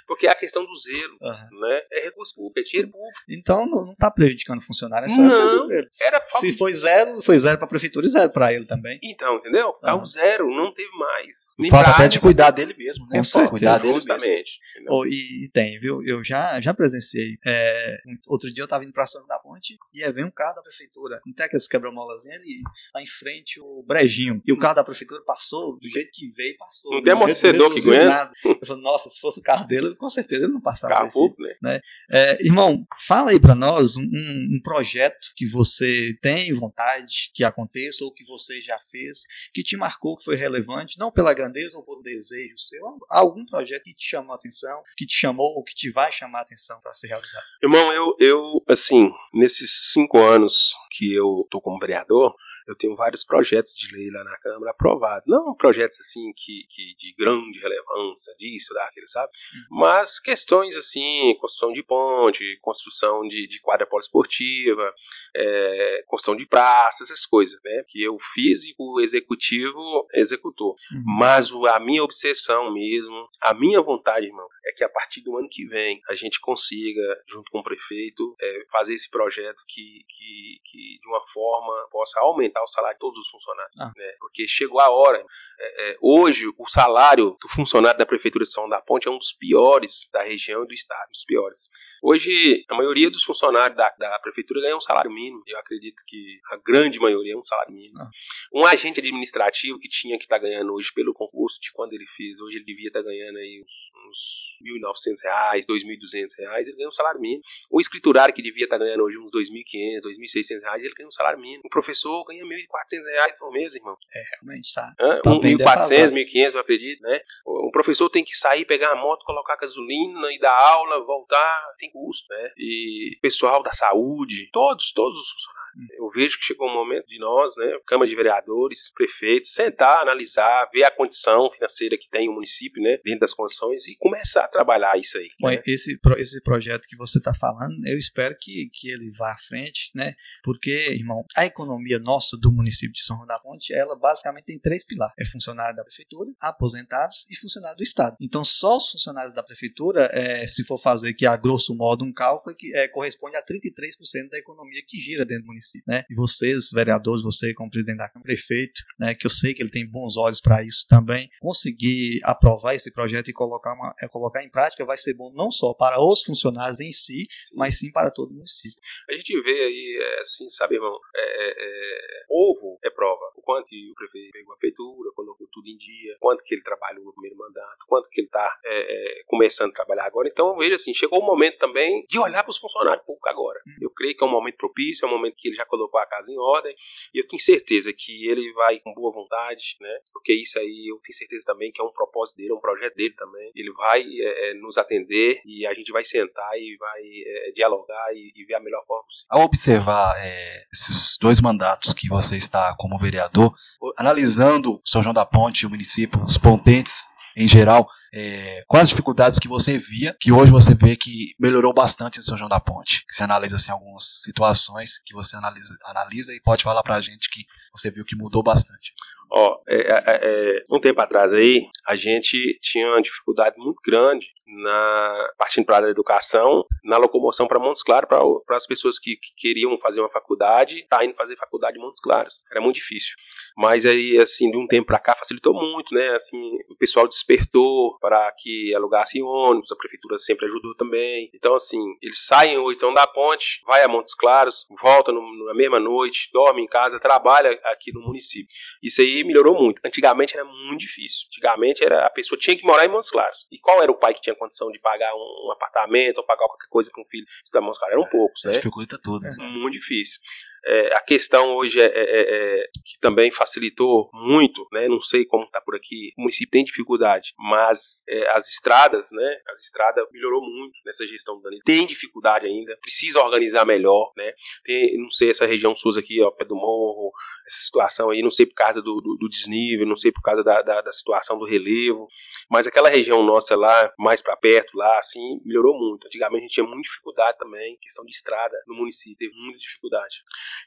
Porque é a questão do zelo, uhum. né? É recurso público, é dinheiro público. Então não está prejudicando o funcionário, é só não, era falta Se foi zero, foi zero para a prefeitura e zero para ele também. Então, entendeu? Uhum. Um zero, não teve mais. Falta até de cuidar dele mesmo, né? Com cuidar dele justamente. Oh, e, e, tem, viu? Eu já, já presenciei. É, outro dia eu estava indo para São da Ponte e aí vem um carro da prefeitura. Não tem aqueles quebra-molazinhas ali, lá em frente o brejinho. E o carro da prefeitura passou do jeito que veio, passou. Não tem amortecedor que aguenta. Eu falei, nossa, se fosse o carro dele, com certeza ele não passava. Carro público, né? né? É, irmão, fala aí para nós um, um, projeto que você tem vontade que aconteça ou que você já fez, que te marcou, que foi relevante, não pela grandeza ou por um desejo seu, algum projeto que te chamou a atenção, que te chamou ou que te vai chamar a atenção para ser realizado. Irmão, eu, eu, assim, nesses cinco anos que eu tô como vereador, eu tenho vários projetos de lei lá na Câmara aprovados. Não projetos assim que, que de grande relevância, disso, daquele, sabe? Uhum. Mas questões assim, construção de ponte, construção de, de quadra poliesportiva, é, construção de praças, essas coisas, né? Que eu fiz e o executivo executou. Uhum. Mas o, a minha obsessão mesmo, a minha vontade, irmão, é que a partir do ano que vem a gente consiga, junto com o prefeito, é, fazer esse projeto que, que, que de uma forma possa aumentar aumentar o salário de todos os funcionários. Ah. Né? Porque chegou a hora. É, é, hoje, o salário do funcionário da Prefeitura de São da Ponte é um dos piores da região e do estado, dos piores. Hoje, a maioria dos funcionários da, da Prefeitura ganha um salário mínimo. Eu acredito que a grande maioria é um salário mínimo. Ah. Um agente administrativo que tinha que estar tá ganhando hoje pelo concurso de quando ele fez, hoje ele devia estar tá ganhando aí uns, uns 1.900 reais, 2.200 reais, ele ganha um salário mínimo. O escriturário que devia estar tá ganhando hoje uns 2.500, 2.600 reais, ele ganha um salário mínimo. O professor ganha 1.400 reais por mês, irmão. É, realmente tá. Hã? tá 1.400, 1.500, eu acredito, né? O professor tem que sair, pegar a moto, colocar gasolina e dar aula, voltar, tem custo, né? E pessoal da saúde, todos, todos os funcionários eu vejo que chegou o um momento de nós, né, Câmara de Vereadores, prefeitos, sentar, analisar, ver a condição financeira que tem o município, né, dentro das condições e começar a trabalhar isso aí. Bom, né? esse, esse projeto que você está falando, eu espero que, que ele vá à frente, né, porque, irmão, a economia nossa do município de São João da Ponte, ela basicamente tem três pilares: é funcionário da prefeitura, aposentados e funcionário do Estado. Então, só os funcionários da prefeitura, é, se for fazer aqui a grosso modo um cálculo, é que é, corresponde a 33% da economia que gira dentro do município né? E vocês, vereadores, você como presidente da Câmara, prefeito, né? Que eu sei que ele tem bons olhos para isso também, conseguir aprovar esse projeto e colocar, uma, é, colocar em prática vai ser bom não só para os funcionários em si, mas sim para todo o município. A gente vê aí, é, assim, sabe, irmão, é, é, é ovo é prova. O quanto o prefeito pegou a feitura, colocou tudo em dia, quanto que ele trabalhou no primeiro mandato, quanto que ele está é, começando a trabalhar agora. Então, veja assim, chegou o momento também de olhar para os funcionários públicos agora. Hum. Eu creio que é um momento propício, é um momento que ele já colocou a casa em ordem, e eu tenho certeza que ele vai com boa vontade, né? Porque isso aí eu tenho certeza também que é um propósito dele, é um projeto dele também. Ele vai é, é nos atender e a gente vai sentar e vai é, dialogar e, e, ver a melhor forma possível. Ao observar é, esses dois mandatos que você está como vereador, analisando São João da Ponte, o município, os pontentes em geral, é, quais as dificuldades que você via, que hoje você vê que melhorou bastante em São João da Ponte? Que você analisa assim, algumas situações que você analisa, analisa e pode falar pra gente que você viu que mudou bastante. Ó, é, é, é, um tempo atrás aí, a gente tinha uma dificuldade muito grande na partindo para a educação, na locomoção para Montes Claros, para as pessoas que, que, queriam fazer uma faculdade, tá indo fazer faculdade em Montes Claros. Era muito difícil. Mas aí, assim, de um tempo para cá facilitou muito, né? Assim, o pessoal despertou para que alugasse ônibus, a prefeitura sempre ajudou também. Então, assim, eles saem hoje, são da ponte, vai a Montes Claros, volta no, na mesma noite, dorme em casa, trabalha aqui no município. Isso aí melhorou muito. Antigamente era muito difícil. Antigamente era a pessoa tinha que morar em Montes Claros. E qual era o pai que tinha condição de pagar um, um apartamento ou pagar qualquer coisa para um filho estudar Montes Claros? Eram poucos, né? Dificulta tudo. Né? Muito difícil. É, a questão hoje é, é, é, é, que também facilitou muito, né? Não sei como está por aqui, o município tem dificuldade, mas é, as estradas, né? As estradas melhorou muito nessa gestão do. Tem dificuldade ainda, precisa organizar melhor, né? Tem, não sei essa região sul aqui, ó, pé do morro, essa situação aí, não sei por causa do, do, do desnível, não sei por causa da, da, da, situação do relevo, mas aquela região nossa lá, mais para perto lá, assim, melhorou muito. Antigamente a gente tinha muita dificuldade também, questão de estrada no município, teve muita dificuldade.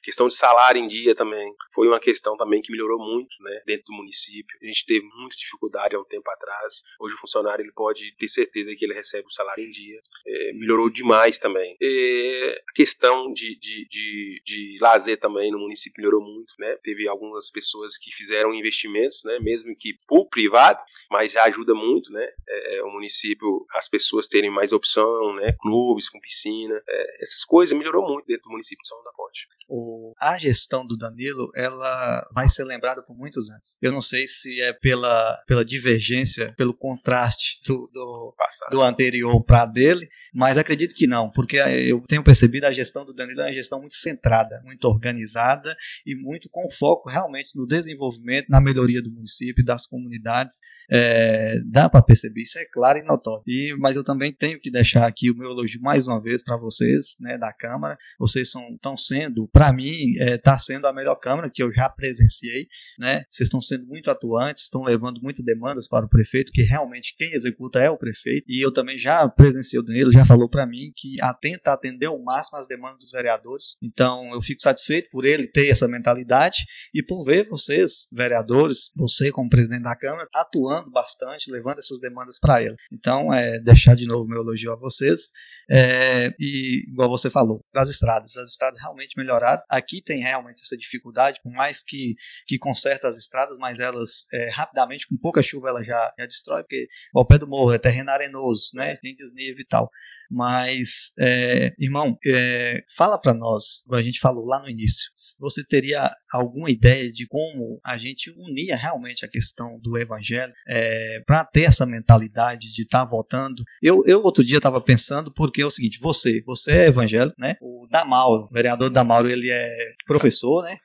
Questão de salário em dia também, foi uma questão também que melhorou muito, né, dentro do município. A gente teve muita dificuldade há um tempo atrás. Hoje o funcionário ele pode ter certeza que ele recebe o salário em dia. É, melhorou demais também. É, a questão de, de, de, de lazer também no município melhorou muito, né? Teve algumas pessoas que fizeram investimentos, né? Mesmo que por privado, mas já ajuda muito, né? É, é, o município, as pessoas terem mais opção, né? Clubes com piscina, é, essas coisas melhorou muito dentro do município de São da Ponte. O, a gestão do Danilo, ela vai ser lembrada por muitos anos. Eu não sei se é pela, pela divergência, pelo contraste do, do, do anterior para dele, mas acredito que não, porque eu tenho percebido a gestão do Danilo é uma gestão muito centrada, muito organizada e muito com foco realmente no desenvolvimento, na melhoria do município, das comunidades. É, dá para perceber, isso é claro e notório. E, mas eu também tenho que deixar aqui o meu elogio mais uma vez para vocês, né, da Câmara. Vocês estão sendo, para mim, está é, tá sendo a melhor Câmara que eu já presenciei. Né? Vocês estão sendo muito atuantes, estão levando muitas demandas para o prefeito, que realmente quem executa é o prefeito. E eu também já presenciei o Danilo, já falou para mim que atenta atender ao máximo as demandas dos vereadores. Então eu fico satisfeito por ele ter essa mentalidade e por ver vocês, vereadores, você como presidente da Câmara, atuando bastante, levando essas demandas para ele. Então, é, deixar de novo meu elogio a vocês. É, e, igual você falou, das estradas. As estradas realmente melhoraram. Aqui tem realmente essa dificuldade, por mais que, que conserta as estradas, mas elas é, rapidamente, com pouca chuva, ela já, já destrói, porque ao pé do morro é terreno arenoso, né? Tem desnível e tal. Mas, é, irmão, é, fala para nós, a gente falou lá no início, você teria alguma ideia de como a gente unia realmente a questão do evangelho é, para ter essa mentalidade de estar tá votando? Eu, eu outro dia estava pensando, porque é o seguinte, você, você é evangélico, né? O Damauro, o vereador Damauro, ele é professor, né?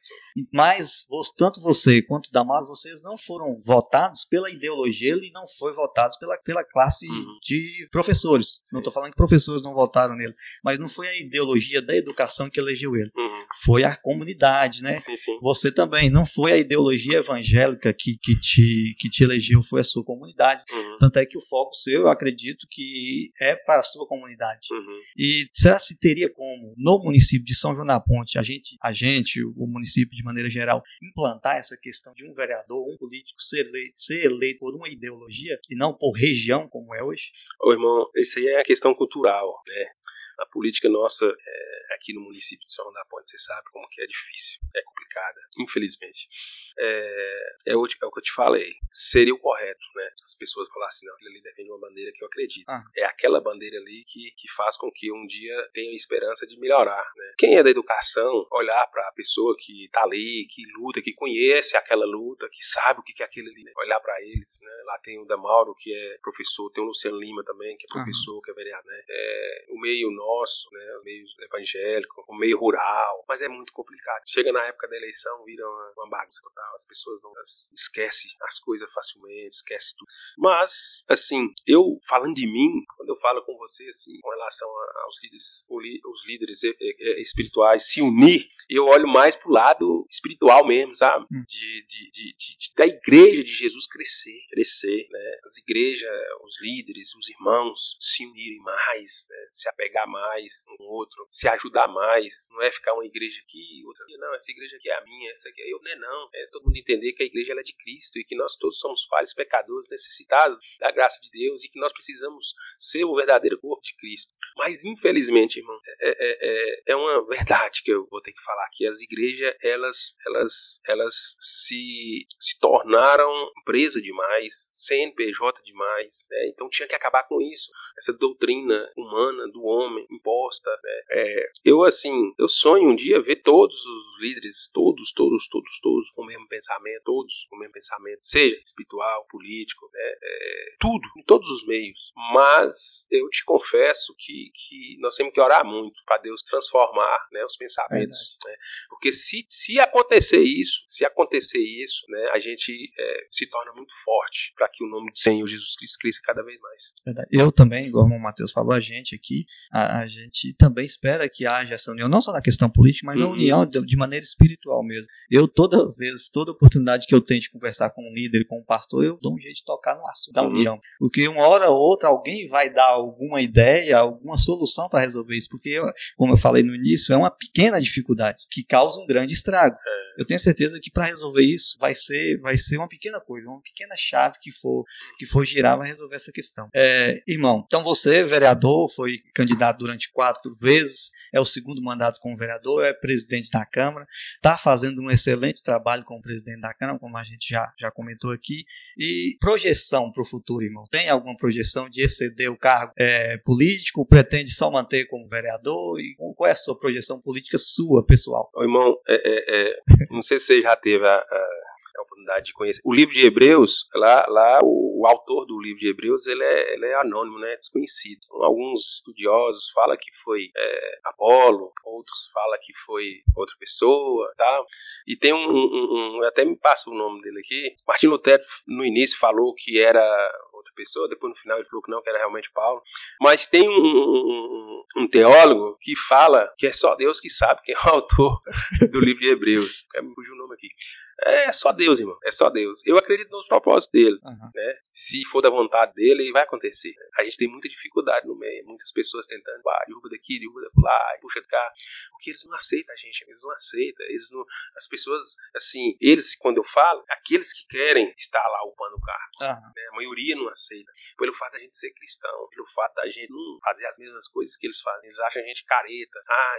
Mas tanto você quanto Damaro, vocês não foram votados pela ideologia, ele não foi votado pela, pela classe uhum. de professores. Sim. Não estou falando que professores não votaram nele, mas não foi a ideologia da educação que elegeu ele. Uhum. Foi a comunidade, né? Sim, sim. Você também não foi a ideologia evangélica que, que, te, que te elegeu, foi a sua comunidade. Uhum. Tanto é que o foco seu, eu acredito que é para a sua comunidade. Uhum. E será se teria como, no município de São João da Ponte, a gente, a gente o município de maneira geral, implantar essa questão de um vereador, um político ser eleito, ser eleito por uma ideologia e não por região, como é hoje? Ô, irmão, isso aí é a questão cultural, né? A política nossa é, aqui no município de São da Ponte, você sabe como que é difícil, é complicada, infelizmente é, é, o, é, o, que eu te falei. Seria o correto, né? As pessoas falassem, não, aquilo ali defende uma bandeira que eu acredito. Ah. É aquela bandeira ali que, que faz com que um dia tenha esperança de melhorar, né? Quem é da educação, olhar para a pessoa que tá ali, que luta, que conhece aquela luta, que sabe o que é aquilo ali, né? olhar para eles, né? Lá tem o Damauro, que é professor, tem o Luciano Lima também, que é professor, que é vereador, né? É, o meio nosso, né? Meio evangélico, meio rural, mas é muito complicado. Chega na época da eleição, vira uma, uma bagunça total as pessoas não as, esquecem as coisas facilmente, esquecem tudo. Mas, assim, eu falando de mim, quando eu falo com você, assim, com relação aos líderes, os líderes espirituais se unir, eu olho mais pro lado espiritual mesmo, sabe? Hum. De, de, de, de, da igreja de Jesus crescer, crescer, né? As igrejas, os líderes, os irmãos se unirem mais, né? se apegar mais um outro, se ajudar mais. Não é ficar uma igreja aqui, outra aqui, não, essa igreja aqui é a minha, essa aqui é eu, não é não. É todo mundo entender que a igreja é de Cristo e que nós todos somos falhos, pecadores, necessitados da graça de Deus e que nós precisamos ser o verdadeiro corpo de Cristo. Mas, infelizmente, irmão, é, é, é, é uma verdade que eu vou ter que falar aqui. As igrejas, elas, elas, elas se, se tornaram empresa demais, CNPJ demais. Né? Então tinha que acabar com isso. Essa doutrina humana do homem imposta. Né? É, eu, assim, eu sonho um dia ver todos os líderes, todos, todos, todos, todos com o mesmo pensamento, todos com o mesmo pensamento, seja espiritual, político, né, é, tudo, em todos os meios. Mas eu te confesso que, que nós temos que orar muito para Deus transformar né, os pensamentos. Né, porque se, se acontecer isso, se acontecer isso, né, a gente é, se torna muito forte para que o nome do Senhor Jesus Cristo cresça cada vez mais. Verdade. Eu também, igual o Matheus falou, a gente aqui, a, a, gente também espera que haja essa união, não só na questão política, mas uhum. a união de, de maneira espiritual mesmo. Eu toda vez toda oportunidade que eu tenho de conversar com um líder, com um pastor, eu dou um jeito de tocar no assunto da uhum. união. Porque uma hora ou outra alguém vai dar alguma ideia, alguma solução para resolver isso. Porque, como eu falei no início, é uma pequena dificuldade que causa um grande estrago. É. Eu tenho certeza que para resolver isso vai ser, vai ser uma pequena coisa, uma pequena chave que for, que for girar vai resolver essa questão. É, irmão, então você, vereador, foi candidato durante quatro vezes, é o segundo mandato como vereador, é presidente da Câmara Câmara, está fazendo um excelente trabalho como presidente da Câmara, como a gente já, já comentou aqui. E projeção para o futuro, irmão? Tem alguma projeção de exceder o cargo é, político? Pretende só manter como vereador? E qual é a sua projeção política sua, pessoal? Ô, irmão, é, é, é não sei se você já teve a, a a oportunidade de conhecer. O livro de Hebreus, lá, lá o, o autor do livro de Hebreus, ele é, ele é anônimo, né, desconhecido. Então, alguns estudiosos falam que foi é, Apolo, outros falam que foi outra pessoa, tá? E tem um, um, um, até me passa o nome dele aqui. Martin Lutero no início falou que era outra pessoa, depois no final ele falou que não, que era realmente Paulo. Mas tem um, um, um, teólogo que fala que é só Deus que sabe quem é o autor do livro de Hebreus. É, me fugiu o nome aqui. É só Deus, irmão. É só Deus. Eu acredito nos propósitos dele. Uhum. Né? Se for da vontade dele, vai acontecer. A gente tem muita dificuldade no meio. Muitas pessoas tentando, ah, derruba daqui, derruba lá, puxa de cá. Porque eles não aceitam a gente. Eles não aceitam. Eles não... As pessoas, assim, eles, quando eu falo, aqueles que querem estar lá upando o carro. Uhum. Né? A maioria não aceita. Pelo fato da gente ser cristão, pelo fato da gente não fazer as mesmas coisas que eles fazem. Eles acham a gente careta. Ah,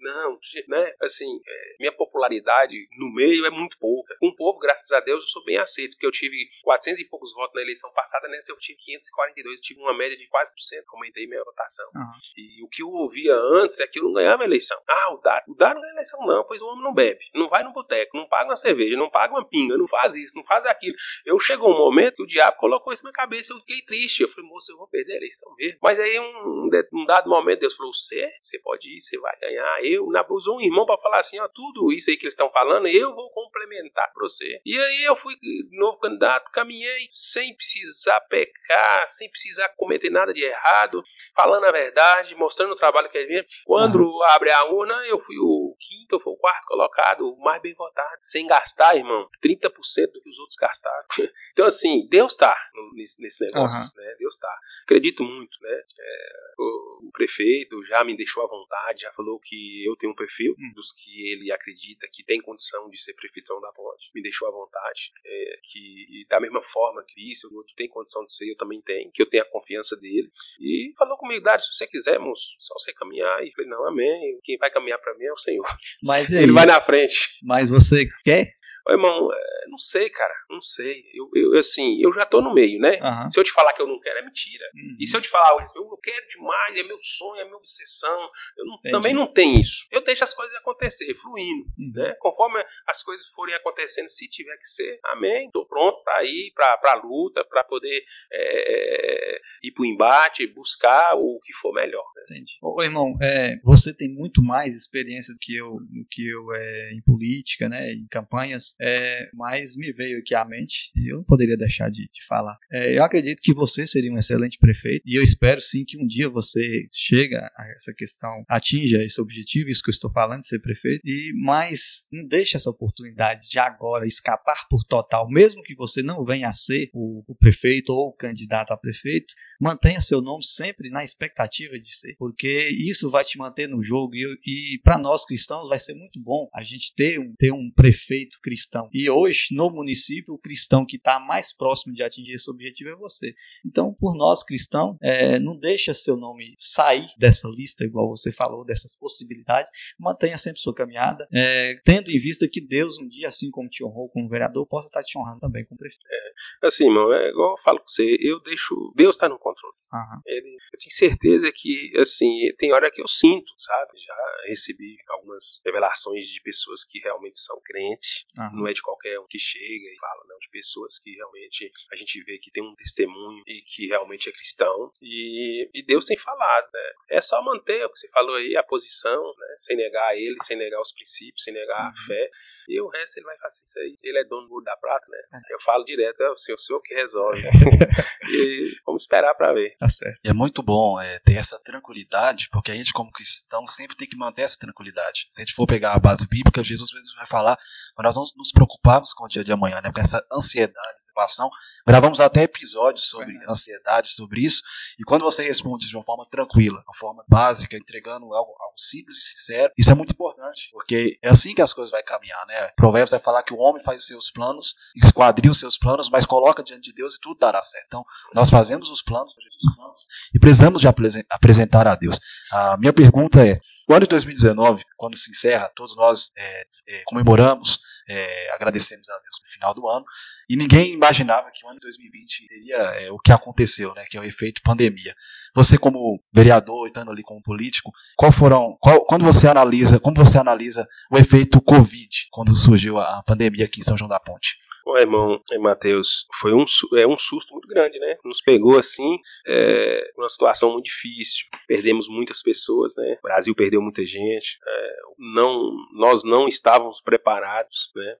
não, não, né? Assim, é, minha popularidade no meio é muito muito pouca. Com o povo, graças a Deus, eu sou bem aceito, porque eu tive 400 e poucos votos na eleição passada, nessa eu tive 542, eu tive uma média de quase por cento, aumentei minha votação. Uhum. E o que eu ouvia antes é que eu não ganhava eleição. Ah, o Dário, o Dário não ganha eleição não, pois o homem não bebe, não vai no boteco, não paga uma cerveja, não paga uma pinga, não faz isso, não faz aquilo. Eu chegou um momento que o diabo colocou isso na cabeça, eu fiquei triste, eu falei, moço, eu vou perder a eleição mesmo. Mas aí um, um dado momento Deus falou, você, você pode ir, você vai ganhar. Eu, usou um irmão para falar assim, ó, tudo isso aí que eles estão falando, eu vou comprar complementar para você. E aí eu fui novo candidato, caminhei sem precisar pecar, sem precisar cometer nada de errado, falando a verdade, mostrando o trabalho que ele vinha. Quando uhum. abre a urna, eu fui o quinto, eu fui o quarto colocado, o mais bem votado, sem gastar, irmão, 30% do que os outros gastaram. Então, assim, Deus tá nesse, nesse negócio, uhum. né? Deus tá. Acredito muito, né? É, o, o, prefeito já me deixou à vontade, já falou que eu tenho um perfil uhum. dos que ele acredita que tem condição de ser prefeito da Ponte. Me deixou à vontade. É, que da mesma forma que isso, o outro tem condição de ser, eu também tenho, que eu tenho a confiança dele. E falou comigo, Dário, se você quiser, moço, só você caminhar. E falei, não, amém. Quem vai caminhar para mim é o Senhor. Mas aí, ele vai na frente. Mas você quer Ô, irmão, é, não sei, cara, não sei. Eu, eu assim, eu já tô no meio, né? Uhum. Se eu te falar que eu não quero, é mentira. Uhum. E se eu te falar, eu quero demais, é meu sonho, é minha obsessão, eu não, também não tem isso. Eu deixo as coisas acontecer, fluindo, uhum. né? Conforme as coisas forem acontecendo, se tiver que ser, amém. Tô pronto pra ir pra, pra luta, pra poder é, ir pro embate, buscar o que for melhor. Né? Entendi. Ô, irmão, é, você tem muito mais experiência do que eu, do que eu é, em política, né? Em campanhas é, mas me veio aqui à mente e eu não poderia deixar de, de falar. É, eu acredito que você seria um excelente prefeito e eu espero sim que um dia você chega a essa questão, atinja esse objetivo, isso que eu estou falando, de ser prefeito, e mas não deixe essa oportunidade de agora escapar por total, mesmo que você não venha a ser o, o prefeito ou o candidato a prefeito, mantenha seu nome sempre na expectativa de ser, porque isso vai te manter no jogo e, e para nós cristãos vai ser muito bom a gente ter um, ter um prefeito cristão. E hoje, no município, o cristão que está mais próximo de atingir esse objetivo é você. Então, por nós cristãos, é, não deixa seu nome sair dessa lista, igual você falou, dessas possibilidades. Mantenha sempre sua caminhada, é, tendo em vista que Deus, um dia, assim como te honrou como vereador, possa estar te honrando também como prefeito. É, assim, irmão, é igual eu falo com você, eu deixo. Deus está no controle. Uhum. Ele, eu tenho certeza que, assim, tem hora que eu sinto, sabe? Já recebi algumas revelações de pessoas que realmente são crentes, uhum. não é de qualquer um que chega e fala, não, de pessoas que realmente a gente vê que tem um testemunho e que realmente é cristão. E, e Deus tem falado, né? É só manter o que você falou aí, a posição, né? Sem negar ele, sem negar os princípios, sem negar uhum. a fé. E o resto ele vai fazer isso aí. Ele é dono do da prata, né? É. Eu falo direto, é o senhor, o senhor que resolve. e vamos esperar para ver. Tá certo. E é muito bom é, ter essa tranquilidade, porque a gente, como cristão, sempre tem que manter essa tranquilidade. Se a gente for pegar a base bíblica, Jesus mesmo vai falar, mas nós vamos nos preocuparmos com o dia de amanhã, né? Com essa ansiedade, situação. Gravamos até episódios sobre é. ansiedade, sobre isso. E quando você responde de uma forma tranquila, de uma forma básica, entregando algo, algo simples e sincero, isso é muito importante, porque é assim que as coisas vão caminhar, né? Provérbios vai falar que o homem faz os seus planos, esquadria os seus planos, mas coloca diante de Deus e tudo dará certo. Então, nós fazemos os planos, os planos e precisamos de apresentar a Deus. A minha pergunta é: o ano de 2019, quando se encerra, todos nós é, é, comemoramos, é, agradecemos a Deus no final do ano, e ninguém imaginava que o ano de 2020 teria é, o que aconteceu, né, que é o efeito pandemia. Você como vereador, estando ali como político, qual foram, qual, quando você analisa, como você analisa o efeito Covid quando surgiu a pandemia aqui em São João da Ponte? Bom, irmão Matheus, foi um, é um susto muito grande, né? Nos pegou assim, é, uma situação muito difícil. Perdemos muitas pessoas, né? O Brasil perdeu muita gente. É, não, nós não estávamos preparados, né?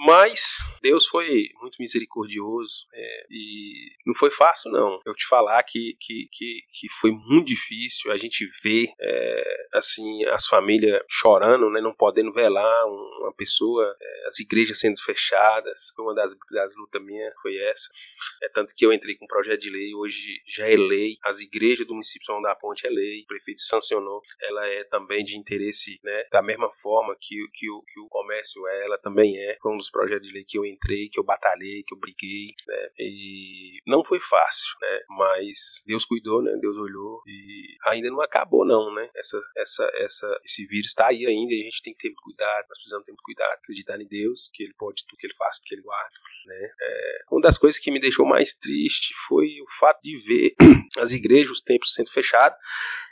Mas Deus foi muito misericordioso é, e não foi fácil, não. Eu te falar que, que, que, que foi muito difícil a gente ver é, assim as famílias chorando, né, não podendo velar uma pessoa, é, as igrejas sendo fechadas. Uma das, das lutas minhas foi essa. É tanto que eu entrei com um projeto de lei, hoje já é lei. As igrejas do município São da Ponte é lei, o prefeito sancionou. Ela é também de interesse, né, da mesma forma que, que, o, que o comércio é, ela também é. Foi um dos projetos de lei que eu entrei, que eu batalhei, que eu briguei, né? E não foi fácil, né? Mas Deus cuidou, né? Deus olhou e ainda não acabou não, né? Essa, essa, essa, esse vírus está aí ainda e a gente tem que ter muito cuidado. Nós precisamos ter muito cuidado, acreditar em Deus, que Ele pode tudo que Ele faz, que Ele guarda, né? É, uma das coisas que me deixou mais triste foi o fato de ver as igrejas, os templos sendo fechados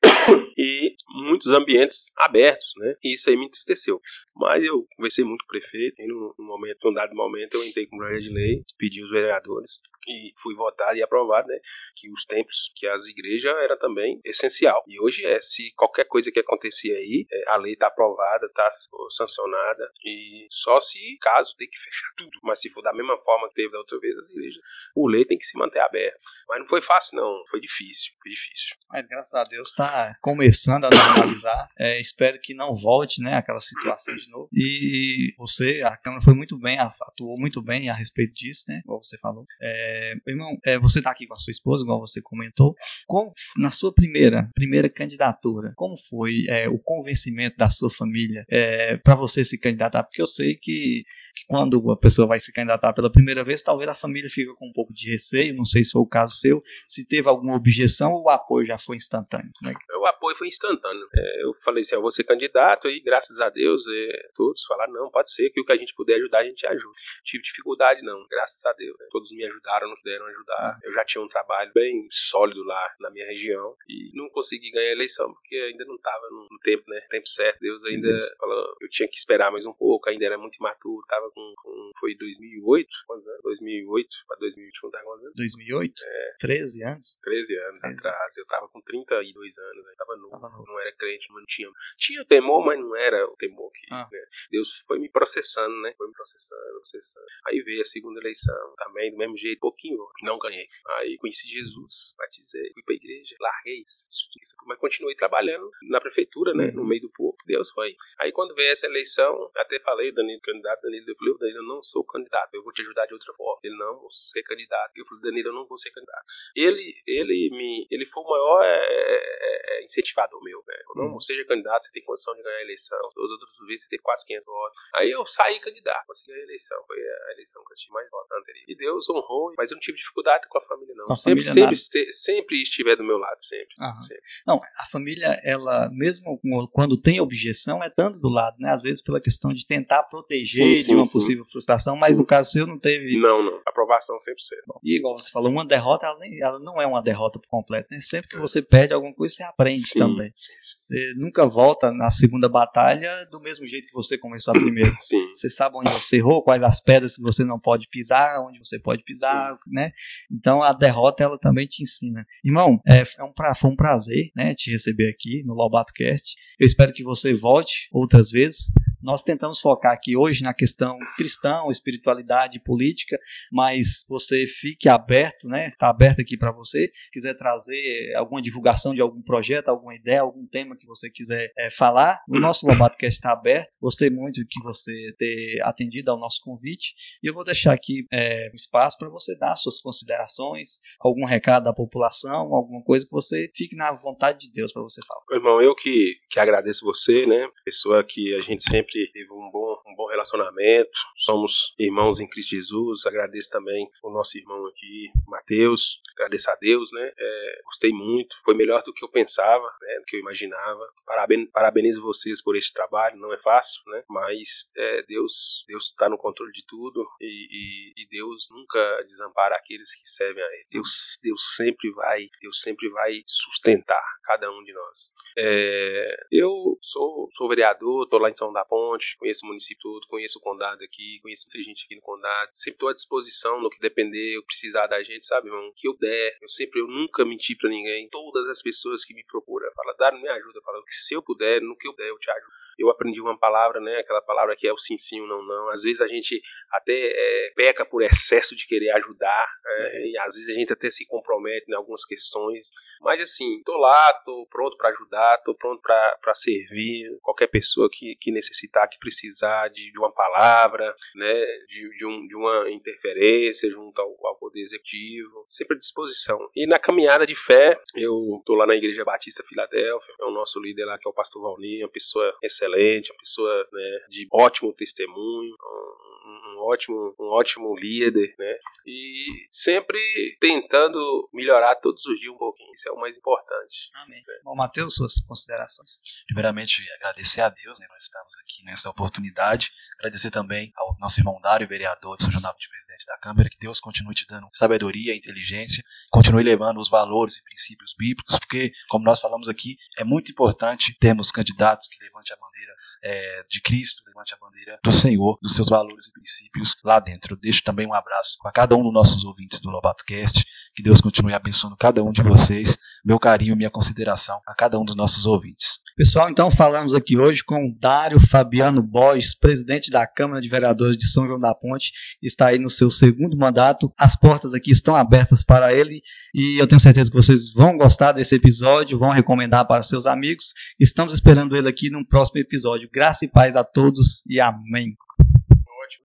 e muitos ambientes abertos, né? E isso aí me entristeceu. Mas eu conversei muito com o prefeito, e no, momento, num dado momento, eu entrei com o projeto de lei, pedi os vereadores e fui votado e aprovado, né? Que os templos, que as igrejas era também essencial. E hoje é, se qualquer coisa que acontecer aí, é, a lei está aprovada, está sancionada, e só se caso tem que fechar tudo. Mas se for da mesma forma que teve da outra vez, as igrejas, o lei tem que se manter aberto. Mas não foi fácil, não. Foi difícil, foi difícil. Mas graças a Deus está começando a normalizar. É, espero que não volte, né, aquela situação de novo. E você, a Câmara foi muito bem, atuou muito bem a respeito disso, né, igual você falou. É, irmão, é, você está aqui com a sua esposa, igual você comentou. Como, na sua primeira, primeira candidatura, como foi é, o convencimento da sua família é, para você se candidatar? Porque eu sei que que quando a pessoa vai se candidatar pela primeira vez, talvez a família fica com um pouco de receio, não sei se foi o caso seu, se teve alguma objeção ou o apoio já foi instantâneo. Né? O apoio foi instantâneo. É, eu falei assim, eu vou ser candidato e graças a Deus é, todos falaram, não, pode ser, que o que a gente puder ajudar, a gente ajuda. Tive dificuldade não, graças a Deus. Né? Todos me ajudaram, não puderam ajudar. Eu já tinha um trabalho bem sólido lá na minha região e não consegui ganhar a eleição porque ainda não estava no, no, tempo, né? Tempo certo. Deus ainda Deus. falou, eu tinha que esperar mais um pouco, ainda era muito imaturo, tava tava com, com foi 2008, quantos anos? 2008 para 2021 tá quantos anos? 2008? É. 13 anos? 13 anos 13. atrás. Eu tava com 32 anos, né? tava novo, tava novo. não era crente, mas não tinha. Tinha temor, mas não era o temor que. Ah. Né? Deus foi me processando, né? Foi me processando, processando. Aí veio a segunda eleição, também do mesmo jeito, pouquinho, não ganhei. Aí conheci Jesus, batizei, fui pra igreja, larguei isso, mas continuei trabalhando na prefeitura, né? No meio do povo. Deus foi. Aí quando veio essa eleição, até falei, Danilo, candidato, Danilo eu falei, Danilo, eu não sou candidato, eu vou te ajudar de outra forma. Ele, não, vou ser candidato. Eu falei, Danilo, eu não vou ser candidato. Ele, ele, me, ele foi o maior é, é, incentivador meu, né? não, uhum. seja candidato, você tem condição de ganhar a eleição. Todas as outras vezes você tem quase 500 votos. Aí eu saí candidato, consegui a eleição. Foi a eleição que eu tive mais votos anterior. E Deus honrou, mas eu não tive dificuldade com a família, não. A sempre, família sempre, sempre estiver do meu lado, sempre, sempre. Não, a família, ela, mesmo quando tem objeção, é dando do lado, né? Às vezes pela questão de tentar proteger sim, sim, de uma sim. possível frustração, mas no caso seu não teve. Não, não. Aprovação 100%. Bom, e igual você falou, uma derrota, ela, nem, ela não é uma derrota por completo, né? Sempre que você perde alguma coisa, você aprende também. Você nunca volta na segunda batalha do mesmo jeito que você começou a primeira. Sim. Você sabe onde você errou, quais as pedras que você não pode pisar, onde você pode pisar, né? Então a derrota ela também te ensina. Irmão, é, é um foi um prazer, né, te receber aqui no Lobato Cast. Eu espero que você volte outras vezes. Nós tentamos focar aqui hoje na questão cristã, espiritualidade, política, mas você fique aberto, né? Está aberto aqui para você. Quiser trazer alguma divulgação de algum projeto, alguma ideia, algum tema que você quiser é, falar, o nosso LobadoCast está aberto. Gostei muito de que você ter atendido ao nosso convite e eu vou deixar aqui é, um espaço para você dar suas considerações, algum recado da população, alguma coisa que você fique na vontade de Deus para você falar. Irmão, eu que, que agradeço você, né? Pessoa que a gente sempre teve um bom, um bom relacionamento somos irmãos em Cristo Jesus. Agradeço também o nosso irmão aqui, Mateus. Agradeço a Deus, né? É, gostei muito, foi melhor do que eu pensava, né? do que eu imaginava. Parabenizo, parabenizo vocês por este trabalho, não é fácil, né? Mas é, Deus Deus está no controle de tudo e, e, e, Deus nunca desampara aqueles que servem a Ele. Deus, Deus sempre vai, Deus sempre vai sustentar cada um de nós. É, eu sou, sou vereador, estou lá em São da Ponte, conheço o município todo, conheço o condado aqui, conheço muita gente aqui no condado. Sempre estou à disposição no que depender, eu precisar da gente, sabe, irmão? Que eu der. Eu sempre, eu nunca menti para ninguém. Todas as pessoas que me procuram, falam, Dário, me ajuda. Falam que se eu puder, no que eu der, eu te ajudo eu aprendi uma palavra, né? Aquela palavra que é o sim, sim, o não, não. Às vezes a gente até é, peca por excesso de querer ajudar, é, e às vezes a gente até se compromete em algumas questões. Mas assim, tô lá, tô pronto para ajudar, tô pronto para servir qualquer pessoa que, que necessitar, que precisar de, de uma palavra, né? De, de, um, de uma interferência junto ao, ao poder executivo, sempre à disposição. E na caminhada de fé, eu tô lá na Igreja Batista Filadélfia, é o nosso líder lá que é o pastor Valnir, uma pessoa excelente excelente, uma pessoa né, de ótimo testemunho, um, um, ótimo, um ótimo líder, né? E sempre tentando melhorar todos os dias um pouquinho. Isso é o mais importante. Amém. Né? Bom, Matheus, suas considerações. Primeiramente, agradecer a Deus, né? Nós estamos aqui nessa oportunidade. Agradecer também ao nosso irmão Dário, vereador de São João de presidente da Câmara, que Deus continue te dando sabedoria, inteligência, continue levando os valores e princípios bíblicos, porque, como nós falamos aqui, é muito importante termos candidatos que levante a bandeira é, de Cristo, levante a bandeira do Senhor, dos seus valores e princípios lá dentro. deixo também um abraço para cada um dos nossos ouvintes do Lobato Cast. Que Deus continue abençoando cada um de vocês. Meu carinho, minha consideração a cada um dos nossos ouvintes. Pessoal, então falamos aqui hoje com Dário Fabiano Bois, presidente da Câmara de Vereadores de São João da Ponte, está aí no seu segundo mandato. As portas aqui estão abertas para ele e eu tenho certeza que vocês vão gostar desse episódio, vão recomendar para seus amigos. Estamos esperando ele aqui no próximo episódio. Graça e paz a todos e amém.